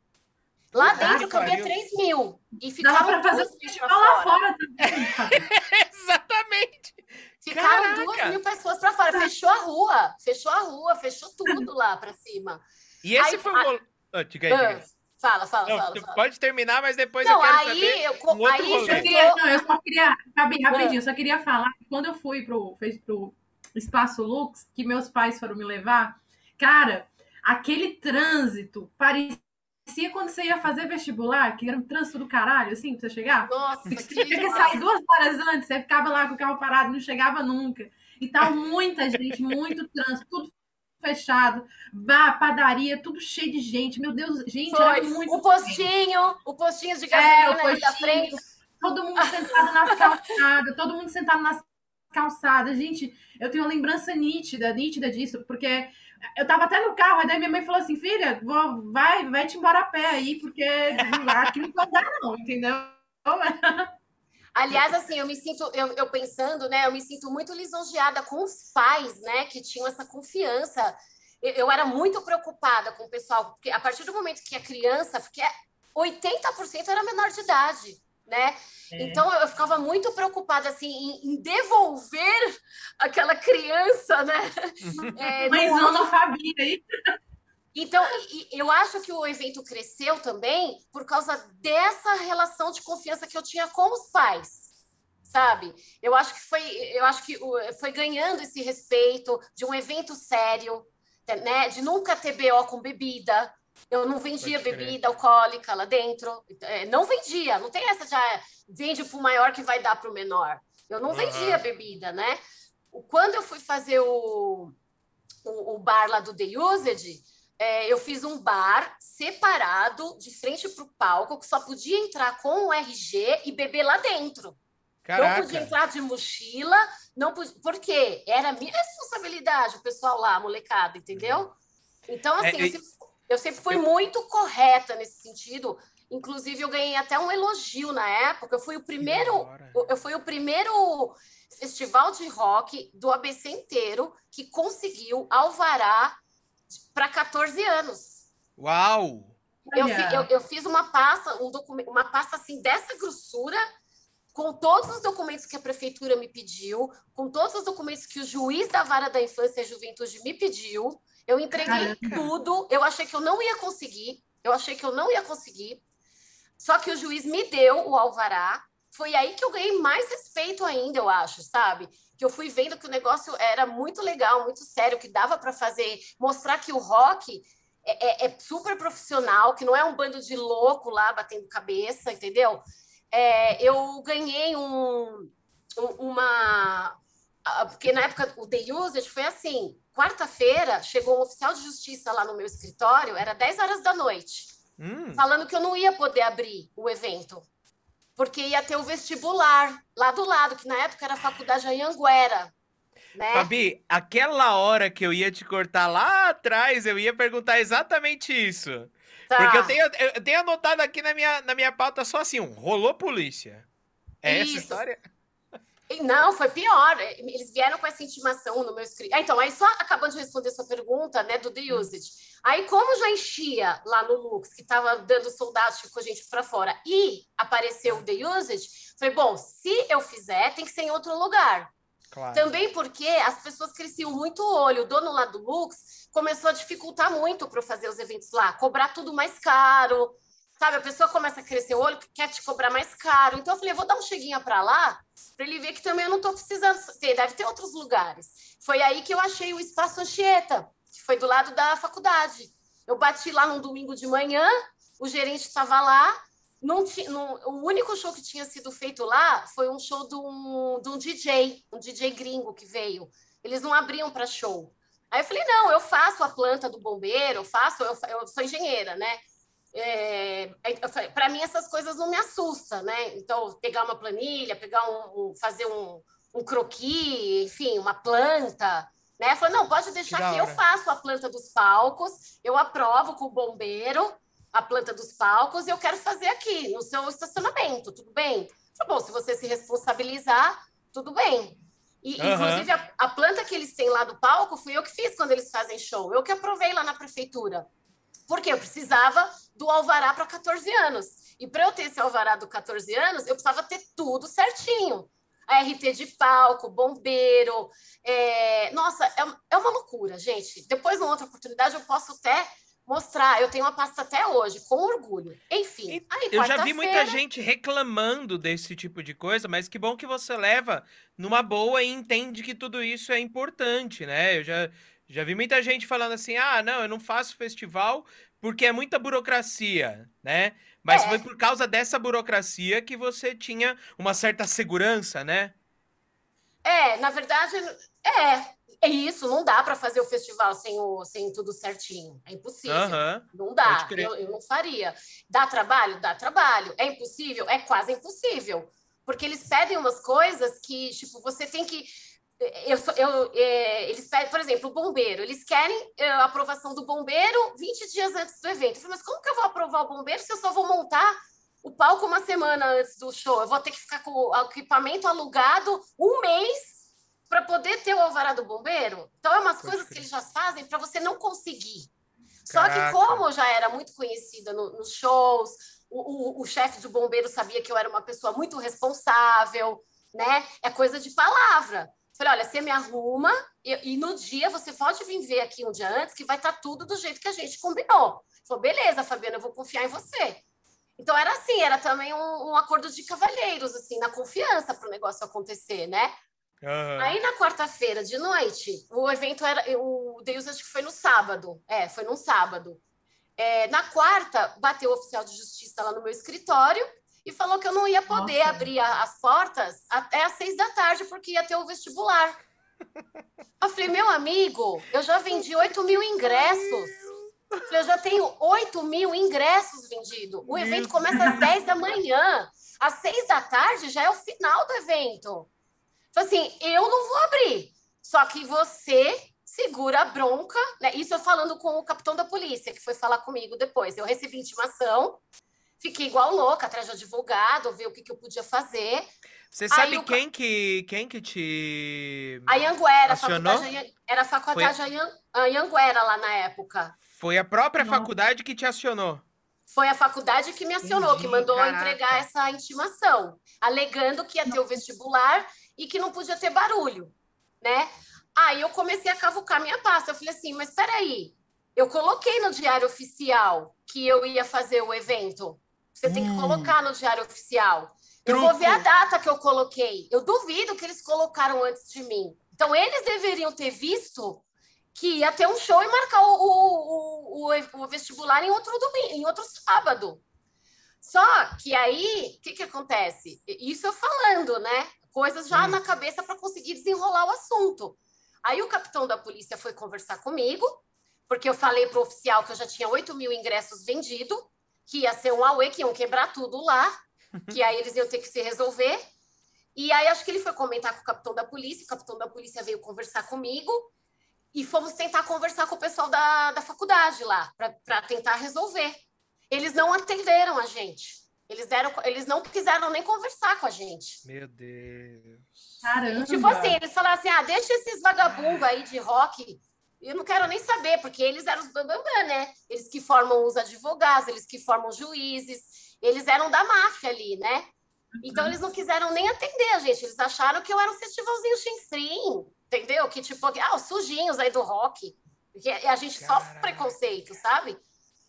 S3: Lá dentro cabia 3 mil. E ficaram Dá pra fazer festival lá fora.
S1: Exatamente.
S3: Ficaram Caraca. duas mil pessoas para fora. Fechou a rua. Fechou a rua, fechou tudo lá para cima.
S1: E esse Aí, foi o. A... Oh, diga aí, diga aí.
S3: Fala, fala, não, fala, fala.
S1: Pode terminar, mas depois não, eu quero aí, saber eu, um aí
S2: eu, queria, não, eu só queria, rapidinho, eu só queria falar que quando eu fui pro, fez pro Espaço Lux, que meus pais foram me levar, cara, aquele trânsito parecia quando você ia fazer vestibular, que era um trânsito do caralho, assim, pra você chegar.
S3: Nossa,
S2: você tinha que sair duas horas antes, você ficava lá com o carro parado, não chegava nunca. E tal, muita gente, muito trânsito, tudo fechado, bar, padaria, tudo cheio de gente. Meu Deus, gente, Foi. era muito.
S3: O postinho, o postinho de gasolina é, o postinho, da frente.
S2: Todo mundo sentado nas calçadas, todo mundo sentado nas calçadas. Gente, eu tenho uma lembrança nítida, nítida disso, porque eu tava até no carro, aí minha mãe falou assim, filha, vou, vai, vai te embora a pé aí, porque aqui não pode dar não, entendeu?
S3: Aliás, assim, eu me sinto, eu, eu, pensando, né, eu me sinto muito lisonjeada com os pais, né, que tinham essa confiança. Eu, eu era muito preocupada com o pessoal, porque a partir do momento que a criança, porque 80% era menor de idade, né? É. Então eu ficava muito preocupada assim em, em devolver aquela criança, né?
S2: É, Mas não aí.
S3: Então, eu acho que o evento cresceu também por causa dessa relação de confiança que eu tinha com os pais, sabe? Eu acho que foi, eu acho que foi ganhando esse respeito de um evento sério, né? De nunca ter BO com bebida. Eu não vendia bebida alcoólica lá dentro. É, não vendia, não tem essa já vende para o maior que vai dar para o menor. Eu não vendia bebida, né? Quando eu fui fazer o, o, o bar lá do The Usage, é, eu fiz um bar separado, de frente para o palco, que só podia entrar com o RG e beber lá dentro. Caraca. Não podia entrar de mochila, não podia, porque era minha responsabilidade, o pessoal lá, a molecada, entendeu? Então, assim, é, eu, sempre, eu, sempre, fui muito correta nesse sentido. Inclusive, eu ganhei até um elogio na época. Eu fui o primeiro, eu fui o primeiro festival de rock do ABC inteiro que conseguiu alvará para 14 anos.
S1: Uau!
S3: Eu, eu, eu, fiz uma pasta, um documento, uma pasta assim dessa grossura, com todos os documentos que a prefeitura me pediu, com todos os documentos que o juiz da vara da infância e juventude me pediu. Eu entreguei Caraca. tudo. Eu achei que eu não ia conseguir. Eu achei que eu não ia conseguir. Só que o juiz me deu o alvará. Foi aí que eu ganhei mais respeito ainda, eu acho, sabe? Que eu fui vendo que o negócio era muito legal, muito sério, que dava para fazer, mostrar que o rock é, é, é, super profissional, que não é um bando de louco lá batendo cabeça, entendeu? É, eu ganhei um, uma. Porque na época o The Usage foi assim: quarta-feira chegou um oficial de justiça lá no meu escritório, era 10 horas da noite, hum. falando que eu não ia poder abrir o evento porque ia ter o vestibular lá do lado, que na época era a faculdade Anhanguera. Né?
S1: Fabi, aquela hora que eu ia te cortar lá atrás, eu ia perguntar exatamente isso. Tá. Porque eu tenho, eu tenho anotado aqui na minha, na minha pauta só assim, um, rolou polícia. É isso. essa história?
S3: Não, foi pior. Eles vieram com essa intimação no meu escrito. Ah, então, aí só acabando de responder sua pergunta, né, do The hum. Usage. Aí, como já enchia lá no Lux, que estava dando soldados, ficou gente para fora, e apareceu o The Usage, foi bom, se eu fizer, tem que ser em outro lugar. Claro. Também porque as pessoas cresciam muito o olho. O dono lá do Lux começou a dificultar muito para fazer os eventos lá, cobrar tudo mais caro. Sabe, a pessoa começa a crescer o olho, quer te cobrar mais caro. Então eu falei, vou dar um cheguinha para lá, para ele ver que também eu não estou precisando ter, deve ter outros lugares. Foi aí que eu achei o Espaço Anchieta, que foi do lado da faculdade. Eu bati lá num domingo de manhã, o gerente estava lá, não tinha, não, o único show que tinha sido feito lá foi um show de um, de um DJ, um DJ gringo que veio. Eles não abriam para show. Aí eu falei, não, eu faço a planta do bombeiro, eu faço, eu, eu sou engenheira, né? É, para mim essas coisas não me assustam, né? Então pegar uma planilha, pegar um, um fazer um, um croquis, enfim, uma planta, né? Falei, não, pode deixar que, que eu faço a planta dos palcos, eu aprovo com o bombeiro a planta dos palcos e eu quero fazer aqui no seu estacionamento, tudo bem? Tá bom, se você se responsabilizar, tudo bem. E, uhum. Inclusive, a, a, planta que eles têm lá do palco fui eu que fiz quando eles fazem show. Eu que aprovei lá na prefeitura. Porque eu precisava do alvará para 14 anos. E para eu ter esse alvará do 14 anos, eu precisava ter tudo certinho. A RT de palco, bombeiro. É... Nossa, é, é uma loucura, gente. Depois, numa outra oportunidade, eu posso até mostrar. Eu tenho uma pasta até hoje, com orgulho. Enfim.
S1: Aí, eu já vi muita gente reclamando desse tipo de coisa, mas que bom que você leva numa boa e entende que tudo isso é importante, né? Eu já, já vi muita gente falando assim: ah, não, eu não faço festival porque é muita burocracia, né? Mas é. foi por causa dessa burocracia que você tinha uma certa segurança, né?
S3: É, na verdade, é. É isso, não dá para fazer o festival sem, o, sem tudo certinho. É impossível. Uhum, não dá, eu, eu não faria. Dá trabalho? Dá trabalho. É impossível? É quase impossível. Porque eles pedem umas coisas que, tipo, você tem que. Eu, eu, é, eles pedem, por exemplo, o bombeiro. Eles querem é, a aprovação do bombeiro 20 dias antes do evento. Eu falei, mas como que eu vou aprovar o bombeiro se eu só vou montar o palco uma semana antes do show? Eu vou ter que ficar com o equipamento alugado um mês para poder ter o alvará do bombeiro. Então, é umas coisas que eles já fazem para você não conseguir. Só que, como eu já era muito conhecida no, nos shows, o, o, o chefe de bombeiro sabia que eu era uma pessoa muito responsável, né? É coisa de palavra. Falei, olha, você me arruma e, e, no dia você pode vir ver aqui um dia antes que vai estar tá tudo do jeito que a gente combinou. Falei, beleza, Fabiana, eu vou confiar em você. Então era assim, era também um, um acordo de cavalheiros, assim, na confiança para o negócio acontecer, né? Uhum. Aí na quarta-feira de noite, o evento era. O Deus acho que foi no sábado. É, foi num sábado. É, na quarta, bateu o oficial de justiça lá no meu escritório e falou que eu não ia poder Nossa. abrir a, as portas até às seis da tarde, porque ia ter o vestibular. Eu falei, meu amigo, eu já vendi 8 mil ingressos. Eu, falei, eu já tenho 8 mil ingressos vendidos. O evento começa às 10 da manhã. Às 6 da tarde já é o final do evento. Então, assim, eu não vou abrir. Só que você segura a bronca, né? Isso eu falando com o capitão da polícia, que foi falar comigo depois. Eu recebi intimação, fiquei igual louca, atrás de advogado, ver o que, que eu podia fazer.
S1: Você sabe quem, que, quem que te.
S3: A Yanguera, acionou? a faculdade, era a faculdade Foi... a Yanguera lá na época.
S1: Foi a própria Não. faculdade que te acionou.
S3: Foi a faculdade que me acionou, Entendi, que mandou caraca. entregar essa intimação, alegando que ia ter o vestibular e que não podia ter barulho, né? Aí eu comecei a cavucar minha pasta. Eu falei assim, mas peraí, eu coloquei no diário oficial que eu ia fazer o evento. Você hum. tem que hum. colocar no diário oficial. Truco. Eu vou ver a data que eu coloquei. Eu duvido que eles colocaram antes de mim. Então, eles deveriam ter visto que ia ter um show e marcar o, o, o, o vestibular em outro domingo, em outro sábado. Só que aí, o que, que acontece? Isso eu falando, né? coisas já hum. na cabeça para conseguir desenrolar o assunto. Aí o capitão da polícia foi conversar comigo, porque eu falei para o oficial que eu já tinha 8 mil ingressos vendidos, que ia ser um auê, que iam quebrar tudo lá, que aí eles iam ter que se resolver. E aí acho que ele foi comentar com o capitão da polícia, o capitão da polícia veio conversar comigo, e fomos tentar conversar com o pessoal da, da faculdade lá, para tentar resolver. Eles não atenderam a gente. Eles, deram, eles não quiseram nem conversar com a gente.
S1: Meu Deus.
S3: Caramba. Tipo assim, eles falaram assim: ah, deixa esses vagabundos aí de rock. Eu não quero nem saber, porque eles eram os bambambam, né? Eles que formam os advogados, eles que formam os juízes, eles eram da máfia ali, né? Então uhum. eles não quiseram nem atender a gente. Eles acharam que eu era um festivalzinho chinfrim, entendeu? Que tipo, ah, os sujinhos aí do rock. Porque a gente Caraca. sofre preconceito, sabe?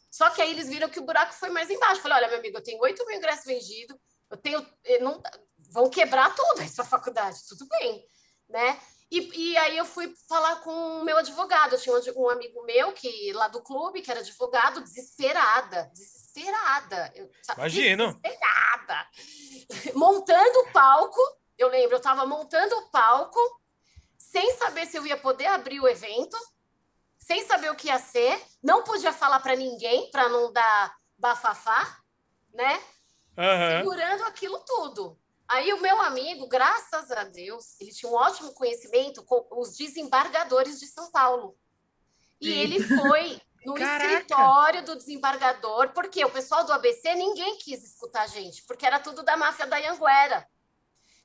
S3: Só que aí eles viram que o buraco foi mais embaixo. Falei, olha, meu amigo, eu tenho 8 mil ingressos vendidos, eu tenho. Eu não, vão quebrar tudo sua faculdade, tudo bem, né? E, e, aí eu fui falar com o meu advogado. Eu tinha um, amigo meu que lá do clube, que era advogado, desesperada, desesperada. Eu,
S1: Imagino.
S3: Desesperada. Montando o palco, eu lembro, eu estava montando o palco, sem saber se eu ia poder abrir o evento sem saber o que ia ser, não podia falar para ninguém para não dar bafafá, né? Uhum. Segurando aquilo tudo. Aí o meu amigo, graças a Deus, ele tinha um ótimo conhecimento com os desembargadores de São Paulo. E ele foi no Caraca. escritório do desembargador, porque o pessoal do ABC ninguém quis escutar a gente, porque era tudo da máfia da Anguera.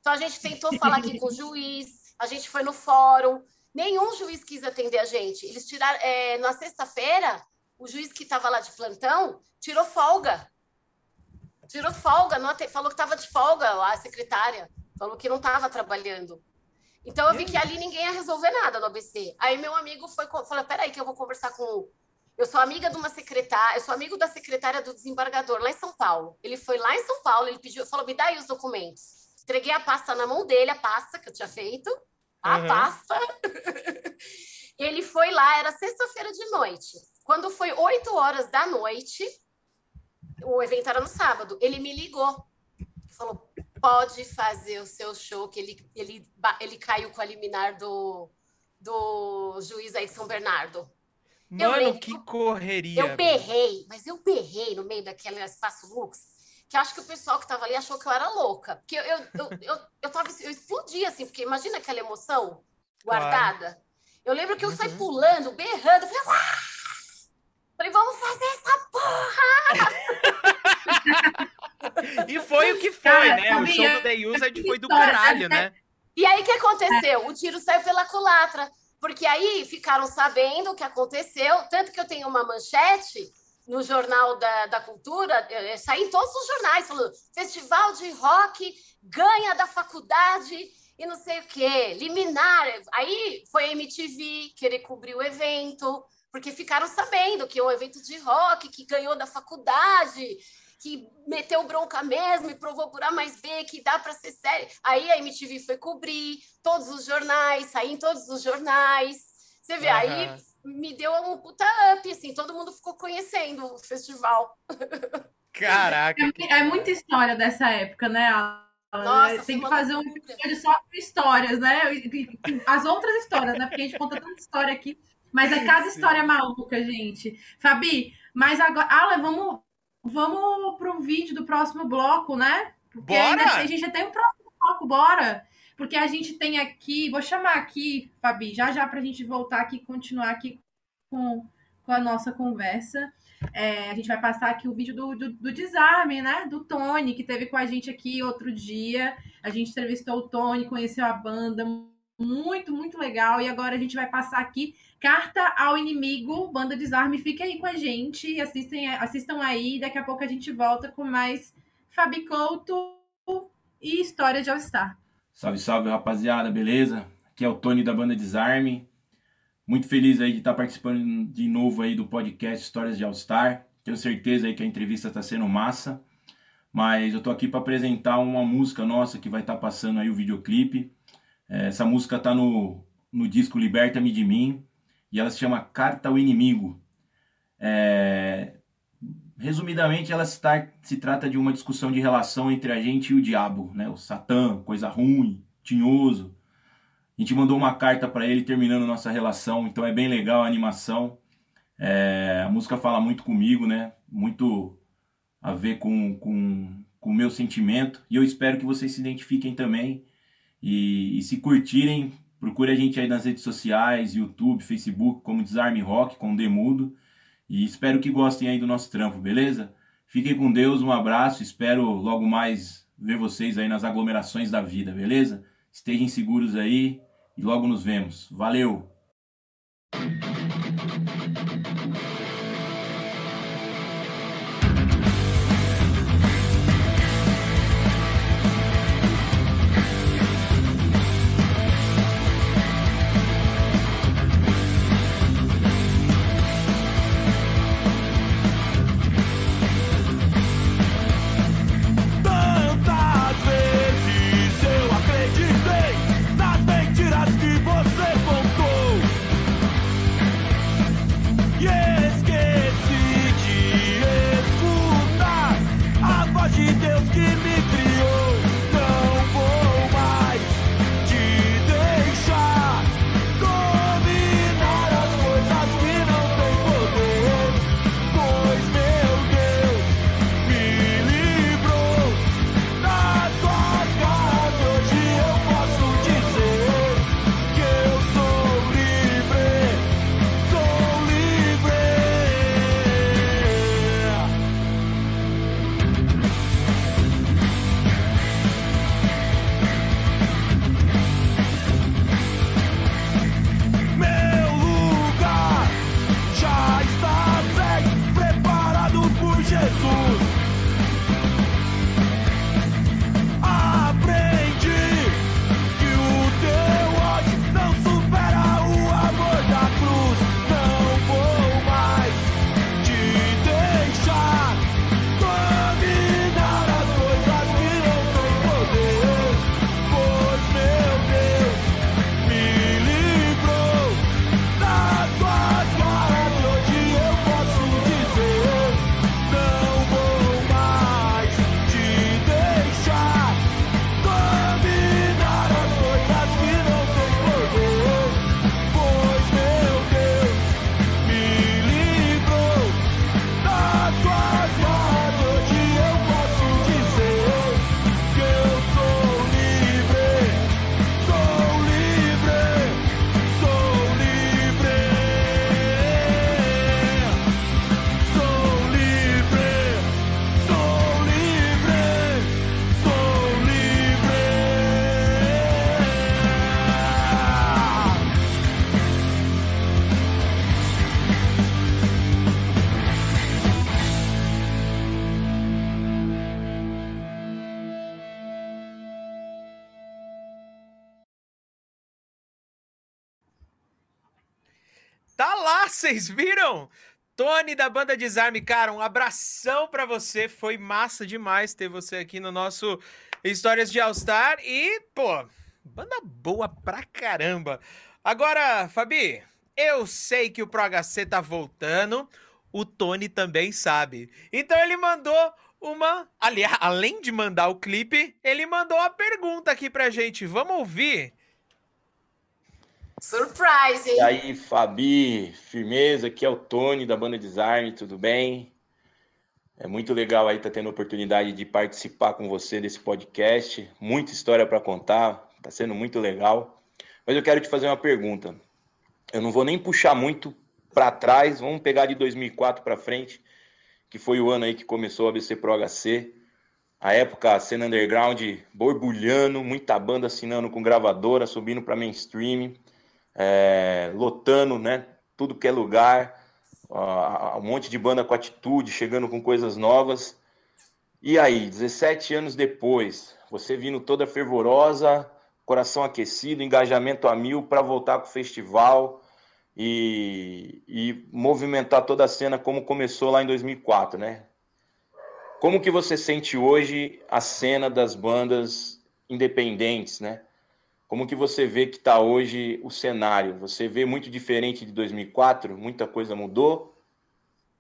S3: Então a gente tentou falar aqui com o juiz, a gente foi no fórum, Nenhum juiz quis atender a gente. Eles tiraram. É, na sexta-feira, o juiz que estava lá de plantão tirou folga. Tirou folga, não, falou que estava de folga a secretária. Falou que não estava trabalhando. Então eu vi que ali ninguém ia resolver nada no ABC. Aí meu amigo foi falou: peraí, que eu vou conversar com. Eu sou amiga de uma secretária, eu sou amigo da secretária do desembargador lá em São Paulo. Ele foi lá em São Paulo, ele pediu, falou: me dá aí os documentos. Entreguei a pasta na mão dele, a pasta que eu tinha feito a uhum. pasta. ele foi lá, era sexta-feira de noite. Quando foi 8 horas da noite, o evento era no sábado, ele me ligou. Falou: pode fazer o seu show, que ele, ele, ele caiu com a liminar do, do juiz aí de São Bernardo.
S1: Mano, que correria.
S3: Eu berrei, mas eu berrei no meio daquele espaço lux que acho que o pessoal que estava ali achou que eu era louca. Porque eu, eu, eu, eu, eu, tava, eu explodi, assim, porque imagina aquela emoção guardada. Claro. Eu lembro que eu uhum. saí pulando, berrando, falei, ah! Falei, vamos fazer essa
S1: porra! e foi o que foi, Cara, né? O show do The Used foi do caralho, né?
S3: E aí, o que aconteceu? O tiro saiu pela culatra. Porque aí ficaram sabendo o que aconteceu, tanto que eu tenho uma manchete no Jornal da, da Cultura, é, saí em todos os jornais, falando Festival de Rock ganha da faculdade e não sei o quê, liminar. Aí foi a MTV querer cobrir o evento, porque ficaram sabendo que é um evento de rock que ganhou da faculdade, que meteu bronca mesmo e provou por A mais B que dá para ser sério. Aí a MTV foi cobrir todos os jornais, saí em todos os jornais. Você vê, uhum. aí me deu um puta up, assim, todo mundo ficou conhecendo o festival.
S1: Caraca!
S2: É, é muita história dessa época, né, nossa, tem que fazer um episódio só com histórias, né? As outras histórias, né? Porque a gente conta tanta história aqui. Mas é cada história maluca, gente. Fabi, mas agora. Alan, vamos, vamos pro vídeo do próximo bloco, né?
S1: Porque bora!
S2: a gente já tem um próximo bloco, bora! Porque a gente tem aqui. Vou chamar aqui, Fabi, já já para a gente voltar aqui e continuar aqui com, com a nossa conversa. É, a gente vai passar aqui o vídeo do, do, do, desarme, né? Do Tony, que teve com a gente aqui outro dia. A gente entrevistou o Tony, conheceu a banda. Muito, muito legal. E agora a gente vai passar aqui Carta ao Inimigo, Banda Desarme. Fique aí com a gente, assistem, assistam aí. Daqui a pouco a gente volta com mais Fabi Couto e História de All Star.
S5: Salve, salve, rapaziada, beleza? Aqui é o Tony da Banda Desarme. Muito feliz aí de estar participando de novo aí do podcast Histórias de All Star. Tenho certeza aí que a entrevista está sendo massa. Mas eu tô aqui para apresentar uma música nossa que vai estar tá passando aí o videoclipe. É, essa música tá no, no disco Liberta-me de Mim e ela se chama Carta ao Inimigo. É, resumidamente, ela se, se trata de uma discussão de relação entre a gente e o diabo, né? O Satã, coisa ruim, tinhoso, a gente mandou uma carta para ele terminando nossa relação, então é bem legal a animação. É, a música fala muito comigo, né? Muito a ver com, com, com o meu sentimento. E eu espero que vocês se identifiquem também. E, e se curtirem, procure a gente aí nas redes sociais, YouTube, Facebook, como Desarme Rock, com Demudo. E espero que gostem aí do nosso trampo, beleza? Fiquem com Deus, um abraço. Espero logo mais ver vocês aí nas aglomerações da vida, beleza? Estejam seguros aí e logo nos vemos. Valeu!
S1: Vocês viram? Tony da banda Desarme, cara, um abração para você. Foi massa demais ter você aqui no nosso Histórias de All Star e, pô, banda boa pra caramba. Agora, Fabi, eu sei que o Pro HC tá voltando, o Tony também sabe. Então ele mandou uma, aliás, além de mandar o clipe, ele mandou uma pergunta aqui pra gente. Vamos ouvir?
S3: Surprise, hein?
S5: E aí, Fabi, firmeza, aqui é o Tony da banda Desarme, tudo bem? É muito legal aí estar tá tendo a oportunidade de participar com você desse podcast. Muita história para contar, tá sendo muito legal. Mas eu quero te fazer uma pergunta. Eu não vou nem puxar muito para trás, vamos pegar de 2004 para frente, que foi o ano aí que começou a ABC Pro HC. A época, a cena underground borbulhando, muita banda assinando com gravadora, subindo para mainstream é, lotando, né? Tudo que é lugar, um monte de banda com atitude, chegando com coisas novas. E aí, 17 anos depois, você vindo toda fervorosa, coração aquecido, engajamento a mil para voltar com o festival e, e movimentar toda a cena como começou lá em 2004, né? Como que você sente hoje a cena das bandas independentes, né? Como que você vê que está hoje o cenário? Você vê muito diferente de 2004? Muita coisa mudou?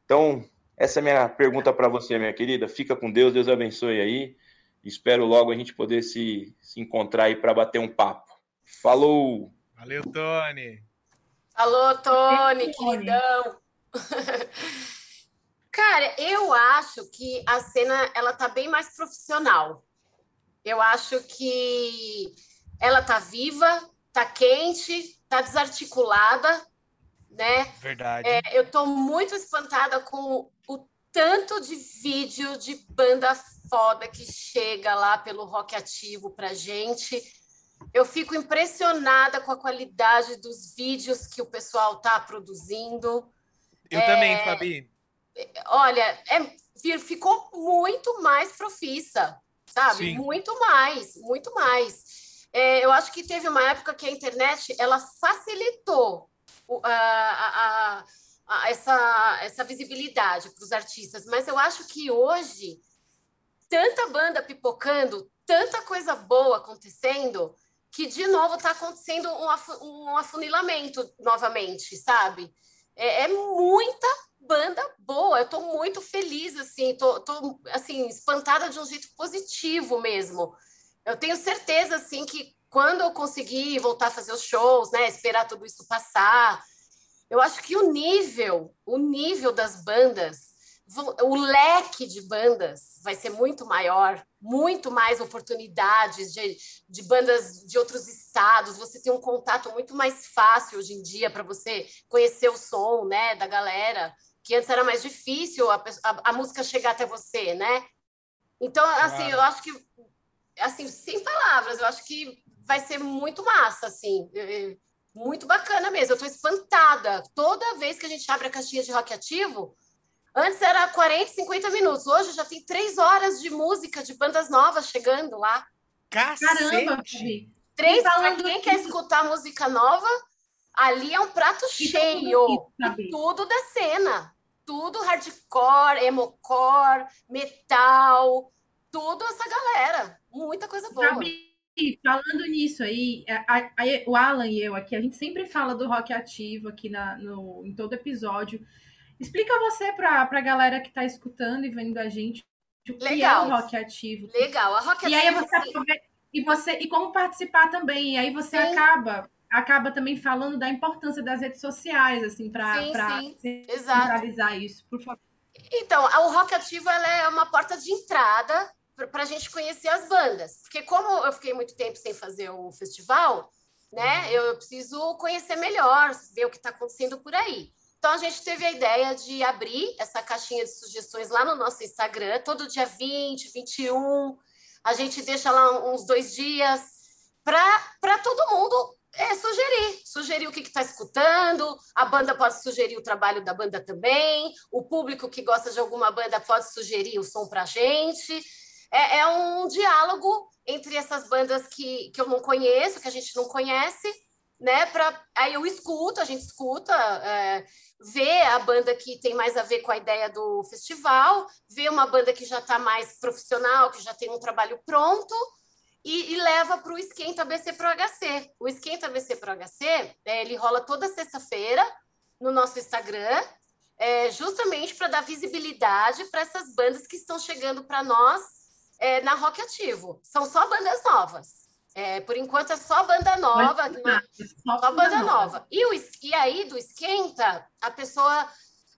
S5: Então, essa é a minha pergunta para você, minha querida. Fica com Deus, Deus abençoe aí. Espero logo a gente poder se, se encontrar aí para bater um papo. Falou!
S1: Valeu, Tony!
S3: Alô, Tony, queridão! Cara, eu acho que a cena ela tá bem mais profissional. Eu acho que ela tá viva, tá quente, tá desarticulada, né?
S1: Verdade.
S3: É, eu tô muito espantada com o tanto de vídeo de banda foda que chega lá pelo rock ativo pra gente. Eu fico impressionada com a qualidade dos vídeos que o pessoal tá produzindo.
S1: Eu é, também, Fabi.
S3: Olha, é, ficou muito mais profissa, sabe? Sim. Muito mais, muito mais. É, eu acho que teve uma época que a internet ela facilitou a, a, a, essa, essa visibilidade para os artistas, mas eu acho que hoje tanta banda pipocando, tanta coisa boa acontecendo, que de novo está acontecendo um, um afunilamento novamente, sabe? É, é, muita banda boa. Eu estou muito feliz, assim, tô, tô assim espantada de um jeito positivo mesmo. Eu tenho certeza, assim, que quando eu conseguir voltar a fazer os shows, né, esperar tudo isso passar, eu acho que o nível, o nível das bandas, o leque de bandas vai ser muito maior, muito mais oportunidades de, de bandas de outros estados. Você tem um contato muito mais fácil hoje em dia para você conhecer o som, né, da galera, que antes era mais difícil a, a, a música chegar até você, né? Então, assim, claro. eu acho que assim, sem palavras, eu acho que vai ser muito massa, assim, muito bacana mesmo. Eu estou espantada. Toda vez que a gente abre a caixinha de rock ativo, antes era 40, 50 minutos, hoje já tem três horas de música de bandas novas chegando lá.
S1: Caramba,
S3: Três, para quem quer escutar música nova, ali é um prato cheio. Aqui, tudo da cena. Tudo hardcore, emocore, metal, tudo essa galera. Muita coisa boa.
S2: Sabe, falando nisso aí, a, a, o Alan e eu aqui, a gente sempre fala do rock ativo aqui na, no, em todo episódio. Explica você para a galera que está escutando e vendo a gente o que Legal. é o rock ativo.
S3: Legal, a rock
S2: e
S3: ativo.
S2: Aí você, e você e como participar também. E aí você sim. acaba acaba também falando da importância das redes sociais, assim, para centralizar isso, por favor.
S3: Então, o Rock Ativo ela é uma porta de entrada para a gente conhecer as bandas. Porque como eu fiquei muito tempo sem fazer o festival, né, uhum. eu preciso conhecer melhor, ver o que está acontecendo por aí. Então a gente teve a ideia de abrir essa caixinha de sugestões lá no nosso Instagram, todo dia 20, 21. A gente deixa lá uns dois dias para todo mundo é, sugerir, sugerir o que está escutando, a banda pode sugerir o trabalho da banda também, o público que gosta de alguma banda pode sugerir o som para a gente é, é um diálogo entre essas bandas que, que eu não conheço, que a gente não conhece, né? Pra, aí eu escuto, a gente escuta, é, vê a banda que tem mais a ver com a ideia do festival, vê uma banda que já está mais profissional, que já tem um trabalho pronto, e, e leva para o Esquenta BC Pro HC. O Esquenta BC Pro HC, é, ele rola toda sexta-feira no nosso Instagram, é, justamente para dar visibilidade para essas bandas que estão chegando para nós é, na Rock Ativo. São só bandas novas. É, por enquanto é só banda nova, uma, só, só banda nova. nova. E, o, e aí do Esquenta, a pessoa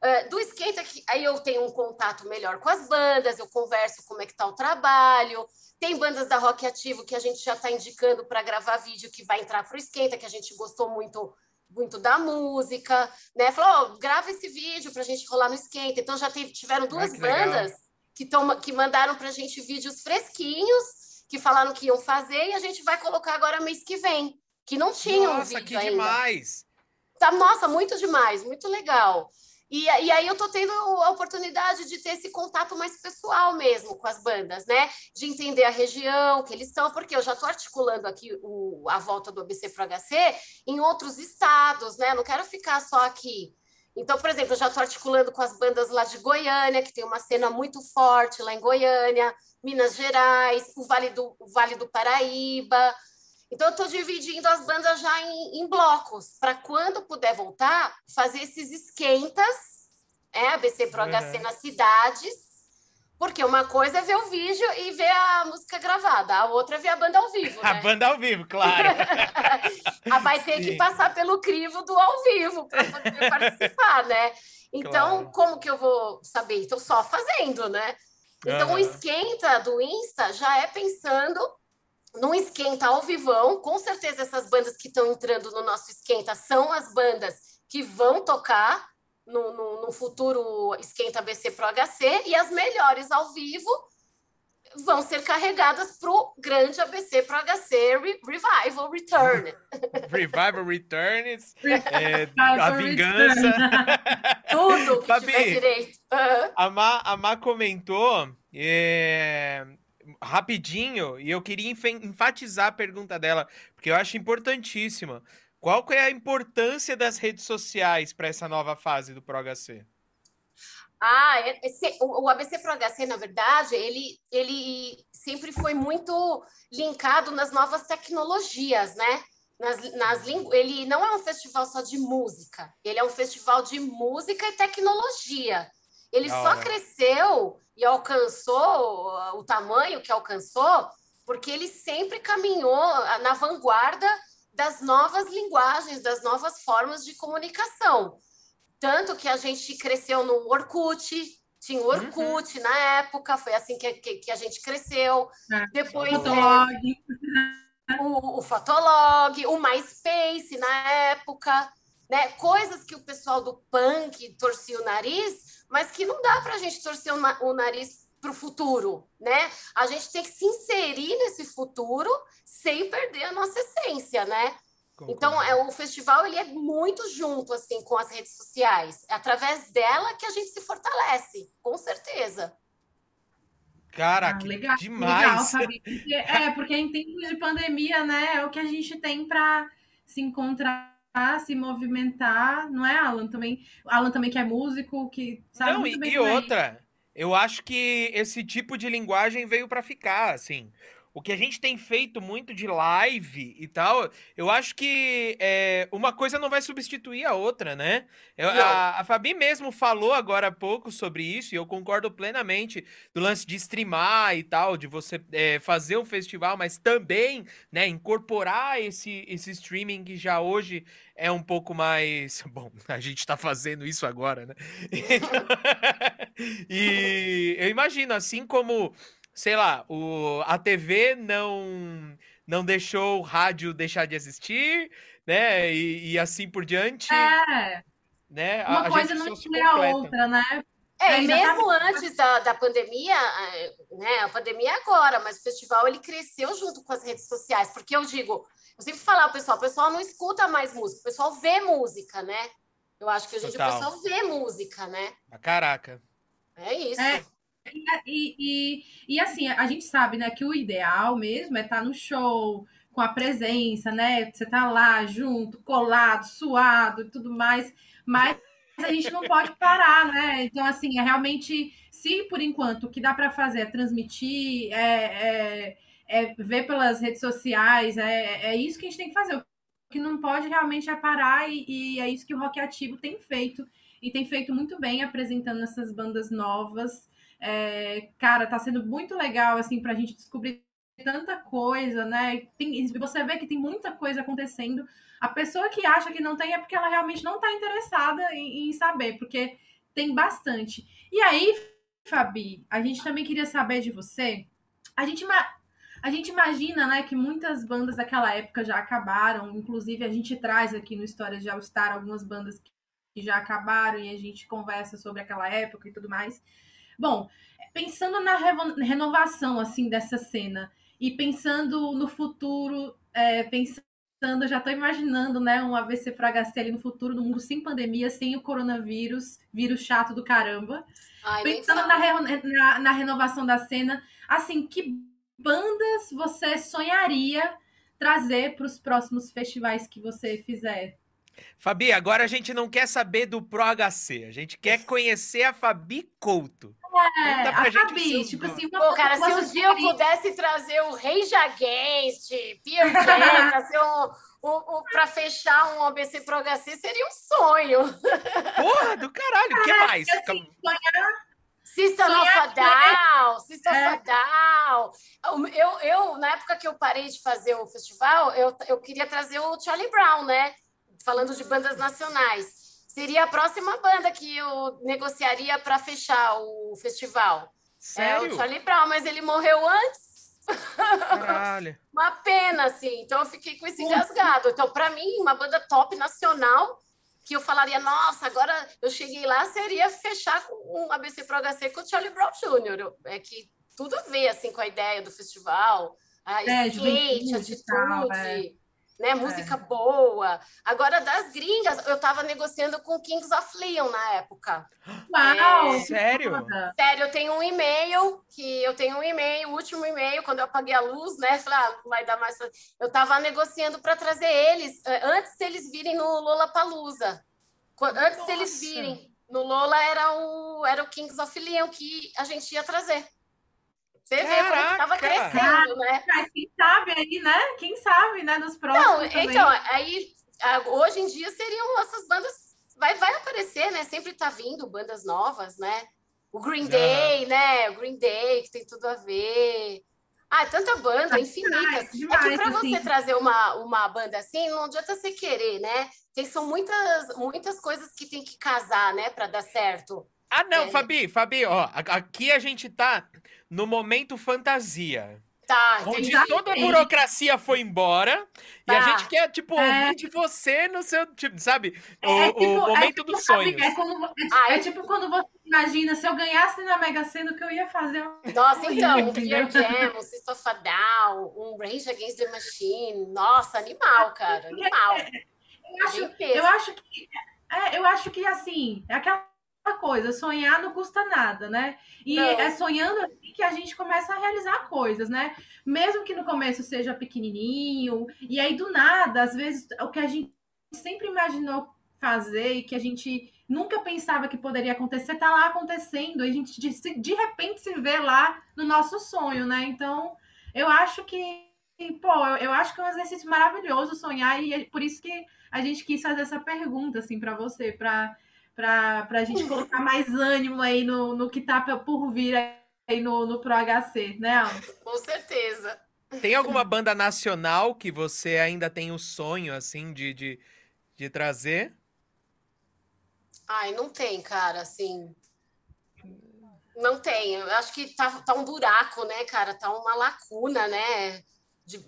S3: Uh, do esquenta, que aí eu tenho um contato melhor com as bandas, eu converso como é que tá o trabalho. Tem bandas da Rock Ativo que a gente já está indicando para gravar vídeo que vai entrar para o esquenta, que a gente gostou muito muito da música, né? Falou, oh, grava esse vídeo para a gente rolar no esquenta. Então já teve, tiveram duas bandas que, toma, que mandaram para a gente vídeos fresquinhos, que falaram que iam fazer, e a gente vai colocar agora mês que vem, que não tinham
S1: Nossa,
S3: vídeo
S1: que
S3: ainda.
S1: demais!
S3: Tá, nossa, muito demais, muito legal. E, e aí eu tô tendo a oportunidade de ter esse contato mais pessoal mesmo com as bandas, né? De entender a região que eles estão, porque eu já estou articulando aqui o, a volta do ABC para o HC em outros estados, né? não quero ficar só aqui. Então, por exemplo, eu já estou articulando com as bandas lá de Goiânia, que tem uma cena muito forte lá em Goiânia, Minas Gerais, o Vale do, o vale do Paraíba. Então, eu estou dividindo as bandas já em, em blocos, para quando puder voltar, fazer esses esquentas, é, ABC Pro HC uhum. nas cidades, porque uma coisa é ver o vídeo e ver a música gravada, a outra é ver a banda ao vivo. Né?
S1: A banda ao vivo, claro.
S3: Ah, vai ter Sim. que passar pelo crivo do ao vivo para poder participar, né? Então, claro. como que eu vou saber? Estou só fazendo, né? Então, uhum. o esquenta do Insta já é pensando num esquenta ao vivão. Com certeza, essas bandas que estão entrando no nosso esquenta são as bandas que vão tocar no, no, no futuro esquenta BC Pro HC e as melhores ao vivo vão ser carregadas para o grande ABC Pro HC Re Revival Return.
S1: Revival Returns, é, a vingança.
S3: Tudo que Fabi, tiver direito. Uhum.
S1: A, Má, a comentou é, rapidinho, e eu queria enfatizar a pergunta dela, porque eu acho importantíssima. Qual que é a importância das redes sociais para essa nova fase do ProHC?
S3: Ah, é, esse, o, o ABC ProHC, na verdade, ele, ele sempre foi muito linkado nas novas tecnologias, né? Nas, nas ele não é um festival só de música, ele é um festival de música e tecnologia. Ele só cresceu e alcançou o tamanho que alcançou porque ele sempre caminhou na vanguarda das novas linguagens, das novas formas de comunicação. Tanto que a gente cresceu no Orkut, tinha o Orkut uhum. na época, foi assim que, que, que a gente cresceu. É, Depois
S2: Fotolog.
S3: É, o, o Fotolog, o MySpace na época, né? Coisas que o pessoal do punk torcia o nariz, mas que não dá para a gente torcer o, nariz para o futuro, né? A gente tem que se inserir nesse futuro sem perder a nossa essência, né? Concordo. Então, é, o festival ele é muito junto assim com as redes sociais. É através dela que a gente se fortalece, com certeza.
S1: Caraca, ah, legal, demais.
S2: Legal, porque, é, porque em tempos de pandemia, né, é o que a gente tem para se encontrar se movimentar, não é, Alan? Também, Alan também que é músico, que sabe não, muito
S1: e,
S2: bem
S1: e outra, eu acho que esse tipo de linguagem veio para ficar, assim o que a gente tem feito muito de live e tal, eu acho que é, uma coisa não vai substituir a outra, né? Eu, a, a Fabi mesmo falou agora há pouco sobre isso, e eu concordo plenamente do lance de streamar e tal, de você é, fazer um festival, mas também né, incorporar esse, esse streaming que já hoje é um pouco mais. Bom, a gente está fazendo isso agora, né? e eu imagino, assim como sei lá, o, a TV não não deixou o rádio deixar de existir, né? E, e assim por diante.
S2: É.
S1: Né?
S2: Uma a, coisa a não tira a outra, né?
S3: É, e mesmo tá... antes da, da pandemia, né? A pandemia é agora, mas o festival ele cresceu junto com as redes sociais, porque eu digo, eu sempre falo ao pessoal, o pessoal não escuta mais música, o pessoal vê música, né? Eu acho que hoje em dia o pessoal vê música, né?
S1: A caraca.
S3: É isso.
S2: É. E, e, e, assim, a gente sabe né, que o ideal mesmo é estar tá no show, com a presença, né? Você tá lá junto, colado, suado e tudo mais, mas a gente não pode parar, né? Então, assim, é realmente, se por enquanto o que dá para fazer é transmitir, é, é, é, ver pelas redes sociais, é, é isso que a gente tem que fazer. O que não pode realmente é parar, e, e é isso que o Rock Ativo tem feito, e tem feito muito bem apresentando essas bandas novas. É, cara, tá sendo muito legal, assim, pra gente descobrir tanta coisa, né? Tem, você vê que tem muita coisa acontecendo a pessoa que acha que não tem é porque ela realmente não está interessada em, em, saber, porque tem bastante. E aí, Fabi, a gente também queria saber de você. A gente, a gente imagina né, que muitas bandas daquela época já acabaram, inclusive a gente traz aqui no Histórias de All Star algumas bandas que já acabaram e a gente conversa sobre aquela época e tudo mais. Bom, pensando na renovação assim dessa cena e pensando no futuro, é, pensando já estou imaginando, né, um AVC para HC ali no futuro, no mundo sem pandemia, sem o coronavírus, vírus chato do caramba. Ai, Pensando na, na, na, renovação da cena, assim, que bandas você sonharia trazer para os próximos festivais que você fizer?
S1: Fabi, agora a gente não quer saber do Pro HC, a gente quer conhecer a Fabi Couto.
S2: É, a Fabi, tipo assim,
S3: uma Pô, cara, se um dia eu pudesse trazer o trazer um, um, um, pra fechar um ABC Pro HC, seria um sonho.
S1: Porra, do caralho, o que mais? Assim, sonhar...
S3: Down, System of a Down. Eu, eu, na época que eu parei de fazer o festival, eu, eu queria trazer o Charlie Brown, né? Falando de bandas nacionais seria a próxima banda que eu negociaria para fechar o festival.
S1: Sério?
S3: É o Charlie Brown, mas ele morreu antes.
S1: Caralho.
S3: uma pena, assim. Então eu fiquei com esse engasgado. Então, para mim, uma banda top nacional que eu falaria, nossa, agora eu cheguei lá, seria fechar com um ABC Pro HC com o Charlie Brown Jr. É que tudo a ver, assim, com a ideia do festival. A é, skate, a atitude. Tal, é né? Música é. boa. Agora, das gringas, eu tava negociando com Kings of Leon na época.
S2: Uau!
S1: É... Sério?
S3: Sério, eu tenho um e-mail, que eu tenho um e-mail, o último e-mail, quando eu apaguei a luz, né? Falei, ah, vai dar mais. Eu tava negociando para trazer eles, eh, antes deles virem no Lola Palusa. Antes Nossa. deles virem. No Lola era o, era o Kings of Leon que a gente ia trazer. Você vê como estava crescendo, né?
S2: Mas quem sabe aí, né? Quem sabe, né? Nos próximos. Não,
S3: também. então, aí hoje em dia seriam essas bandas. Vai, vai aparecer, né? Sempre tá vindo bandas novas, né? O Green Day, né? O Green Day, que tem tudo a ver. Ah, tanta banda, infinitas. Demais, é que para você trazer uma, uma banda assim, não adianta você querer, né? Tem, são muitas, muitas coisas que tem que casar, né, para dar certo.
S1: Ah, não, é. Fabi, Fabi, ó, aqui a gente tá no momento fantasia.
S3: Tá,
S1: onde toda a burocracia foi embora tá. e a tá. gente quer, tipo, é. ouvir de você no seu, tipo, sabe? O, é, tipo, o momento é, tipo, dos sonhos.
S2: É, quando, é, tipo quando você imagina, se eu ganhasse na Mega Sena, o que eu ia fazer?
S3: Nossa, então, um Jam, um a Down, um Rage Against the Machine. Nossa, animal, cara, animal.
S2: Eu acho, eu acho que, é, eu acho que, assim, é aquela coisa, sonhar não custa nada, né? E não. é sonhando assim que a gente começa a realizar coisas, né? Mesmo que no começo seja pequenininho, e aí do nada, às vezes o que a gente sempre imaginou fazer e que a gente nunca pensava que poderia acontecer, tá lá acontecendo, e a gente de, de repente se vê lá no nosso sonho, né? Então, eu acho que, pô, eu, eu acho que é um exercício maravilhoso sonhar, e é por isso que a gente quis fazer essa pergunta, assim, para você, para para a gente colocar mais ânimo aí no, no que está por vir aí no, no Pro HC, né?
S3: Com certeza.
S1: Tem alguma banda nacional que você ainda tem o sonho, assim, de, de, de trazer?
S3: Ai, não tem, cara, assim. Não tem. Eu acho que tá, tá um buraco, né, cara? Tá uma lacuna, né? De,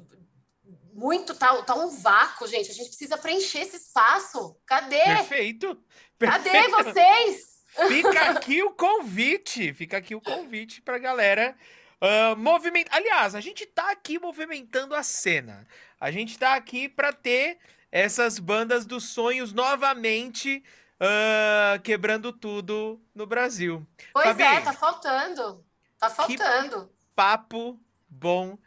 S3: muito, tá, tá um vácuo, gente. A gente precisa preencher esse espaço. Cadê?
S1: Perfeito.
S3: Perfeito. Cadê vocês?
S1: Fica aqui o convite. Fica aqui o convite pra galera. Uh, movimento. Aliás, a gente tá aqui movimentando a cena. A gente tá aqui para ter essas bandas dos sonhos novamente uh, quebrando tudo no Brasil.
S3: Pois Fabi, é, tá faltando. Tá faltando.
S1: papo bom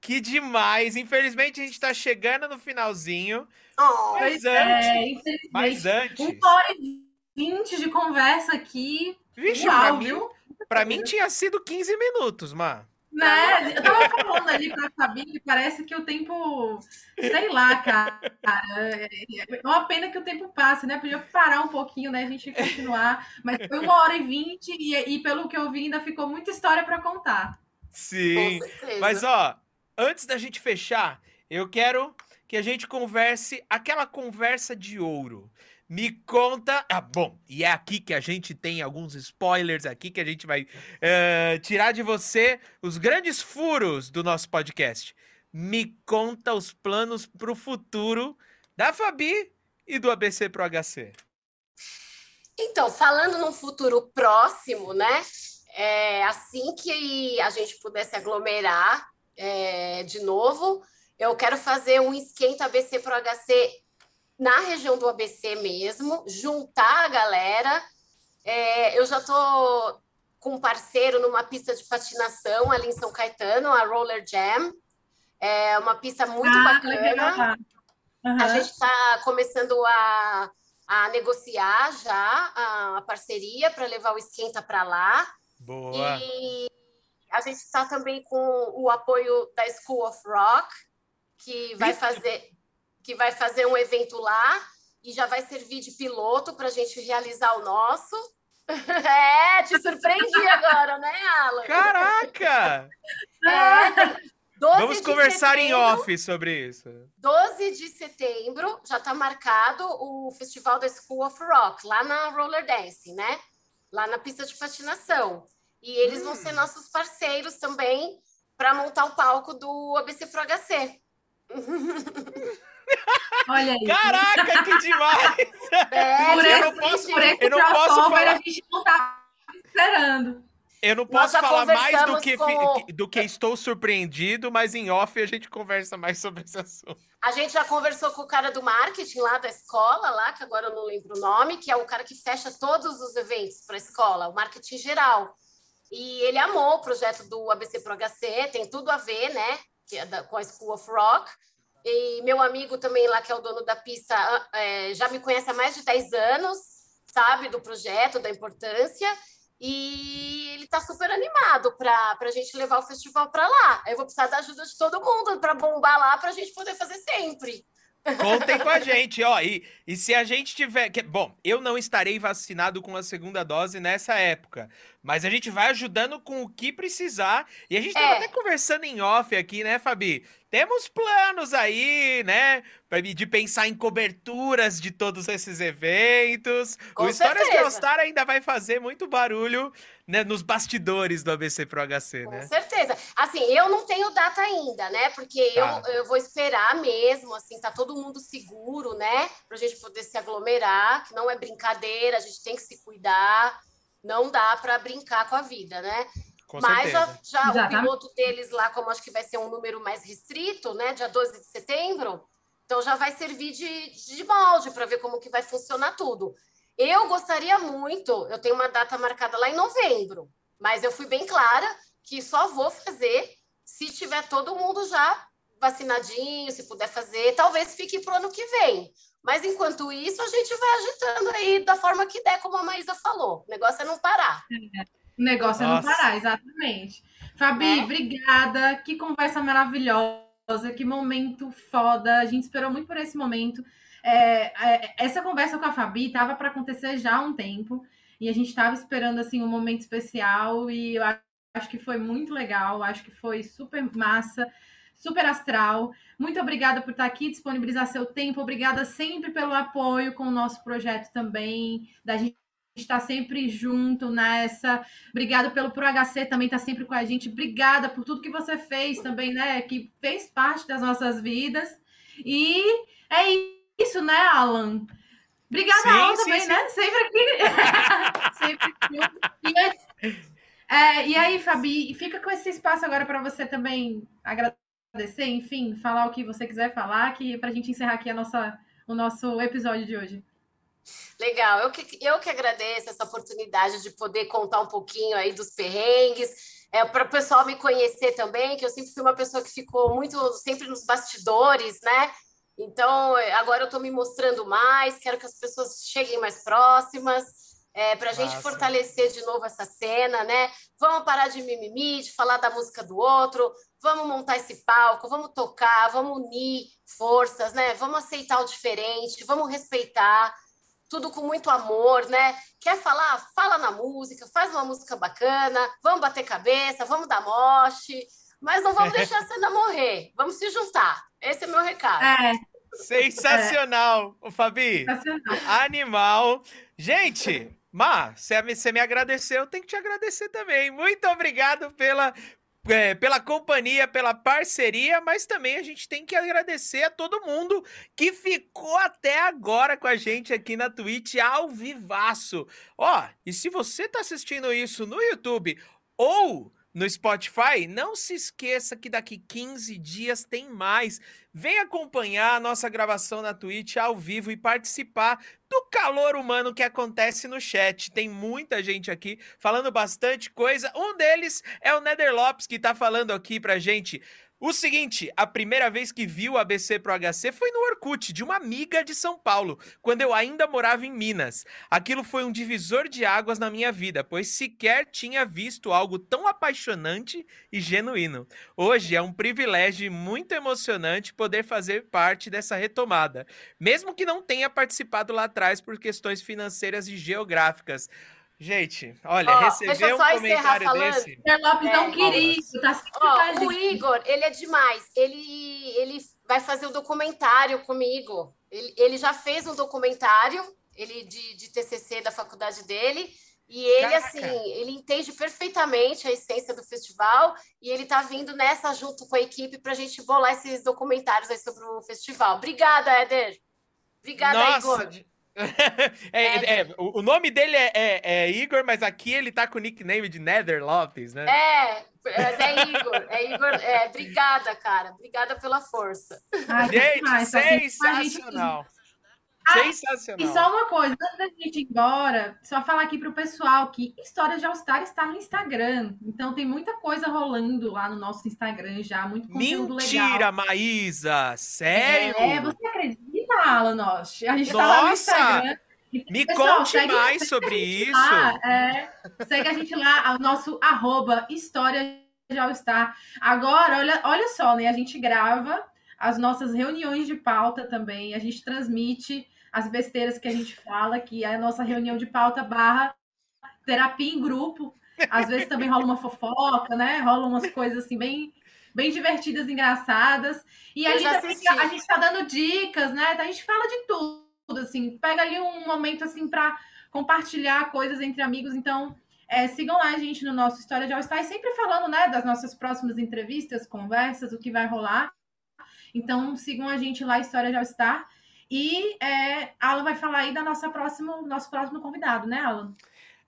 S1: Que demais! Infelizmente a gente tá chegando no finalzinho.
S3: Oh,
S1: Mas
S2: é,
S1: antes,
S2: infelizmente.
S1: mas antes,
S2: Uma hora e vinte de conversa aqui.
S1: vixe,
S2: Uau,
S1: pra mim,
S2: viu?
S1: pra mim tinha sido 15 minutos, mano.
S2: Né? Eu tava falando ali pra Fabi que parece que o tempo. Sei lá, cara. É uma pena que o tempo passe, né? Podia parar um pouquinho, né? A gente continuar. Mas foi uma hora e vinte, e, e pelo que eu vi, ainda ficou muita história pra contar.
S1: Sim. Mas ó, antes da gente fechar, eu quero que a gente converse aquela conversa de ouro. Me conta. Ah, bom, e é aqui que a gente tem alguns spoilers aqui que a gente vai eh, tirar de você os grandes furos do nosso podcast. Me conta os planos pro futuro da Fabi e do ABC Pro HC.
S3: Então, falando num futuro próximo, né? É, assim que a gente pudesse aglomerar é, de novo, eu quero fazer um esquenta ABC pro HC na região do ABC mesmo, juntar a galera. É, eu já estou com um parceiro numa pista de patinação ali em São Caetano, a Roller Jam. É uma pista muito
S2: Ah,
S3: bacana.
S2: legal.
S3: A gente está começando a, a negociar já a, a parceria para levar o esquenta para lá.
S1: Boa.
S3: E a gente está também com o apoio da School of Rock, que vai fazer, que vai fazer um evento lá e já vai servir de piloto para a gente realizar o nosso. É, te surpreendi agora, né, Alan?
S1: Caraca!
S3: É, 12
S1: Vamos
S3: de
S1: conversar em
S3: setembro.
S1: off sobre isso.
S3: 12 de setembro já está marcado o festival da School of Rock, lá na Roller Dance, né? Lá na pista de patinação. E eles vão
S1: Hum.
S3: ser nossos parceiros também para montar o palco do ABC Pro HC.
S2: Olha aí.
S1: Caraca, que demais!
S3: É,
S2: Por
S1: eu não posso-
S2: por esse
S1: eu não posso falar.
S2: a gente não tá esperando.
S1: Eu não posso falar mais do que,
S3: com-
S1: do que estou surpreendido, mas em off a gente conversa mais sobre esse assunto.
S3: A gente já conversou com o cara do marketing lá da escola, lá, que agora eu não lembro o nome, que é o cara que fecha todos os eventos para a escola, o marketing geral. E ele amou o projeto do ABC Pro HC, tem tudo a ver, né, que é da- com a School of Rock. E meu amigo também lá, que é o dono da pista, ah, é, já me conhece há mais de 10 anos, sabe, do projeto, da importância. E ele está super animado para a gente levar o festival para lá. Eu vou precisar da ajuda de todo mundo para bombar lá, para a gente poder fazer sempre.
S1: Contem com a gente, ó. E, e se a gente tiver. que- bom, eu não estarei vacinado com a segunda dose nessa época. Mas a gente vai ajudando com o que precisar. E a gente tava
S3: É.
S1: até conversando em off aqui, né, Fabi? Temos planos aí, né? De pensar em coberturas de todos esses eventos.
S3: Com
S1: o Histórias de
S3: certeza.
S1: All Star ainda vai fazer muito barulho né, nos bastidores do ABC Pro HC,
S3: Com
S1: né?
S3: certeza. Assim, eu não tenho data ainda, né? Porque
S1: Tá.
S3: eu, eu vou esperar mesmo, assim, tá todo mundo seguro, né? Pra gente poder se aglomerar, que não é brincadeira, a gente tem que se cuidar. Não dá para brincar com a vida, né?
S1: Com
S3: Mas já, já o piloto deles lá, como acho que vai ser um número mais restrito, né? Dia 12 de setembro, então já vai servir de, de molde para ver como que vai funcionar tudo. Eu gostaria muito, eu tenho uma data marcada lá em novembro, mas eu fui bem clara que só vou fazer se tiver todo mundo já vacinadinho, se puder fazer, talvez fique para o ano que vem. Mas enquanto isso, a gente vai agitando aí da forma que der, como a Maísa falou. O negócio é não parar.
S2: O negócio é não
S1: Nossa.
S2: parar, exatamente. Fabi,
S3: É.
S2: obrigada. Que conversa maravilhosa, que momento foda. A gente esperou muito por esse momento. É, é, essa conversa com a Fabi estava para acontecer já há um tempo e a gente estava esperando assim um momento especial e eu acho que foi muito legal, acho que foi super massa, super astral. Muito obrigada por estar aqui, disponibilizar seu tempo, obrigada sempre pelo apoio com o nosso projeto também, da gente estar sempre junto nessa. Obrigada pelo Pro HC também estar sempre com a gente. Obrigada por tudo que você fez também, né? Que fez parte das nossas vidas. E é isso, né, Alan? Obrigada,
S1: Sim,
S2: Alan,
S1: sim,
S2: também,
S1: sim.
S2: né? Sempre aqui. sempre junto. E, é, e aí, Fabi, fica com esse espaço agora para você também agradecer, enfim, falar o que você quiser falar, que para a gente encerrar aqui a nossa, o nosso episódio de hoje.
S3: Legal, eu que, eu que agradeço essa oportunidade de poder contar um pouquinho aí dos perrengues. é, para o pessoal me conhecer também, que eu sempre fui uma pessoa que ficou muito sempre nos bastidores, né? Então, agora eu estou me mostrando mais, quero que as pessoas cheguem mais próximas, é, para a gente fortalecer de novo essa cena, né? Vamos parar de mimimi, de falar da música do outro, vamos montar esse palco, vamos tocar, vamos unir forças, né? Vamos aceitar o diferente, vamos respeitar, tudo com muito amor, né? Quer falar? Fala na música, faz uma música bacana, vamos bater cabeça, vamos dar moche, mas não vamos deixar a cena morrer, vamos se juntar. Esse é meu recado.
S2: É.
S1: Sensacional, é. Fabi.
S2: Sensacional.
S1: Animal. Gente, Má, você me agradeceu, eu tenho que te agradecer também. Muito obrigado pela, é, pela companhia, pela parceria, mas também a gente tem que agradecer a todo mundo que ficou até agora com a gente aqui na Twitch ao vivaço. Ó, e se você tá assistindo isso no YouTube ou no Spotify, não se esqueça que daqui 15 dias tem mais. Vem acompanhar a nossa gravação na Twitch ao vivo e participar do calor humano que acontece no chat. Tem muita gente aqui falando bastante coisa. Um deles é o Nether Lopes que tá falando aqui pra gente. O seguinte, a primeira vez que vi o ABC pro HC foi no Orkut, de uma amiga de São Paulo, quando eu ainda morava em Minas. Aquilo foi um divisor de águas na minha vida, pois sequer tinha visto algo tão apaixonante e genuíno. Hoje é um privilégio muito emocionante poder fazer parte dessa retomada, mesmo que não tenha participado lá atrás por questões financeiras e geográficas. Gente, olha, oh, receber um comentário desse.
S2: O Lopes é, não queria, tá
S3: oh, O Igor, ele é demais. Ele, ele vai fazer o um documentário comigo. Ele, ele já fez um documentário, ele de, de TCC da faculdade dele. E ele, Caraca. assim, ele entende perfeitamente a essência do festival e ele tá vindo nessa junto com a equipe para a gente bolar esses documentários aí sobre o festival. Obrigada, Éder. Obrigada, Nossa, Igor.
S1: é, é, é, o nome dele é, é, é, Igor, mas aqui ele tá com o nickname de Nether Lopes, né?
S3: É, mas é Igor. É Igor. É, obrigada, cara. Obrigada pela força.
S1: Ai, gente, demais, sensacional.
S2: Ah, Sensacional. E só uma coisa, antes da gente ir embora, só falar aqui pro pessoal que História de All-Star está no Instagram. Então tem muita coisa rolando lá no nosso Instagram já, muito conteúdo
S1: Mentira, legal. Mentira, Maísa! Sério?
S2: É, você acredita, Alan? A gente Nossa! tá lá no Instagram.
S1: Me pessoal, conte mais sobre isso.
S2: Lá, é, segue a gente lá, o nosso arroba História de All-Star. Agora, olha, olha só, né? A gente grava as nossas reuniões de pauta também, a gente transmite as besteiras que a gente fala, que é a nossa reunião de pauta barra terapia em grupo. Às vezes também rola uma fofoca, né? Rola umas coisas assim bem, bem divertidas, engraçadas. E a gente, a gente tá dando dicas, né? A gente fala de tudo, assim. Pega ali um momento assim para compartilhar coisas entre amigos. Então, é, sigam lá a gente no nosso História de All Star, sempre falando, né, das nossas próximas entrevistas, conversas, o que vai rolar. Então, sigam a gente lá, História de All Star. E é, Alan vai falar aí da nossa próximo, nosso próximo convidado, né, Alan?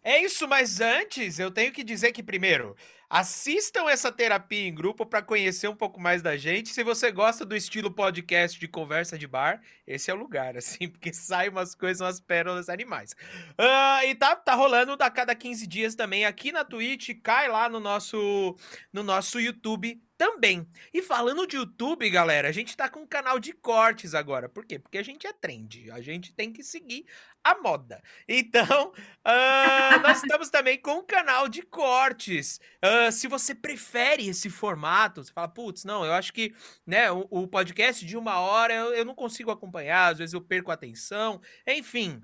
S1: É isso, mas antes eu tenho que dizer que, primeiro, assistam essa terapia em grupo para conhecer um pouco mais da gente. Se você gosta do estilo podcast de conversa de bar, esse é o lugar, assim, porque sai umas coisas, umas pérolas animais. Uh, e tá, tá rolando a cada 15 dias também aqui na Twitch, cai lá no nosso, no nosso YouTube também. E falando de YouTube, galera, a gente tá com um canal de cortes agora. Por quê? Porque a gente é trend. A gente tem que seguir a moda. Então, uh, nós estamos também com um canal de cortes. Uh, se você prefere esse formato, você fala, putz, não, eu acho que né, o, o podcast de uma hora eu, eu não consigo acompanhar, às vezes eu perco a atenção. Enfim,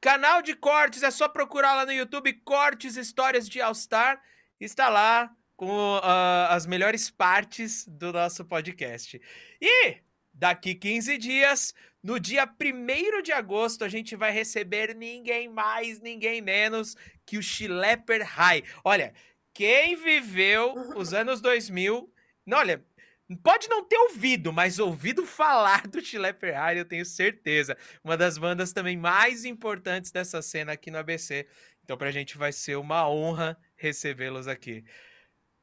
S1: canal de cortes, é só procurar lá no YouTube Cortes Histórias de All Star. Está lá com uh, as melhores partes do nosso podcast. E daqui 15 dias, no dia 1 de agosto, a gente vai receber ninguém mais, ninguém menos que o Schlepper High. Olha, quem viveu os anos 2000, não, olha, Pode não ter ouvido, mas ouvido falar do Schlepper High, eu tenho certeza. Uma das bandas também mais importantes dessa cena aqui no ABC. Então, pra gente vai ser uma honra recebê-los aqui.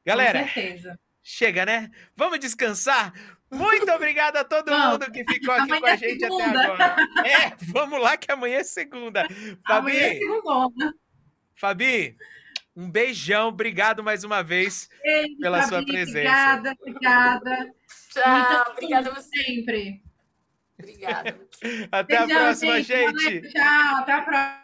S1: Galera,
S2: Com certeza.
S1: chega, né? Vamos descansar? Muito obrigado a todo mundo que ficou aqui com a é gente é até agora. É, vamos lá que amanhã é segunda. Fabi. Amanhã é segunda. Fabi, Um beijão, obrigado mais uma vez
S2: Beijo,
S1: pela
S2: Fabi,
S1: sua presença.
S2: Obrigada, obrigada.
S3: Tchau, obrigada a você.
S2: Sempre.
S3: Obrigada.
S1: Até a
S2: Beijão,
S1: próxima,
S2: Boa
S1: gente.
S2: noite, Tchau, até a próxima.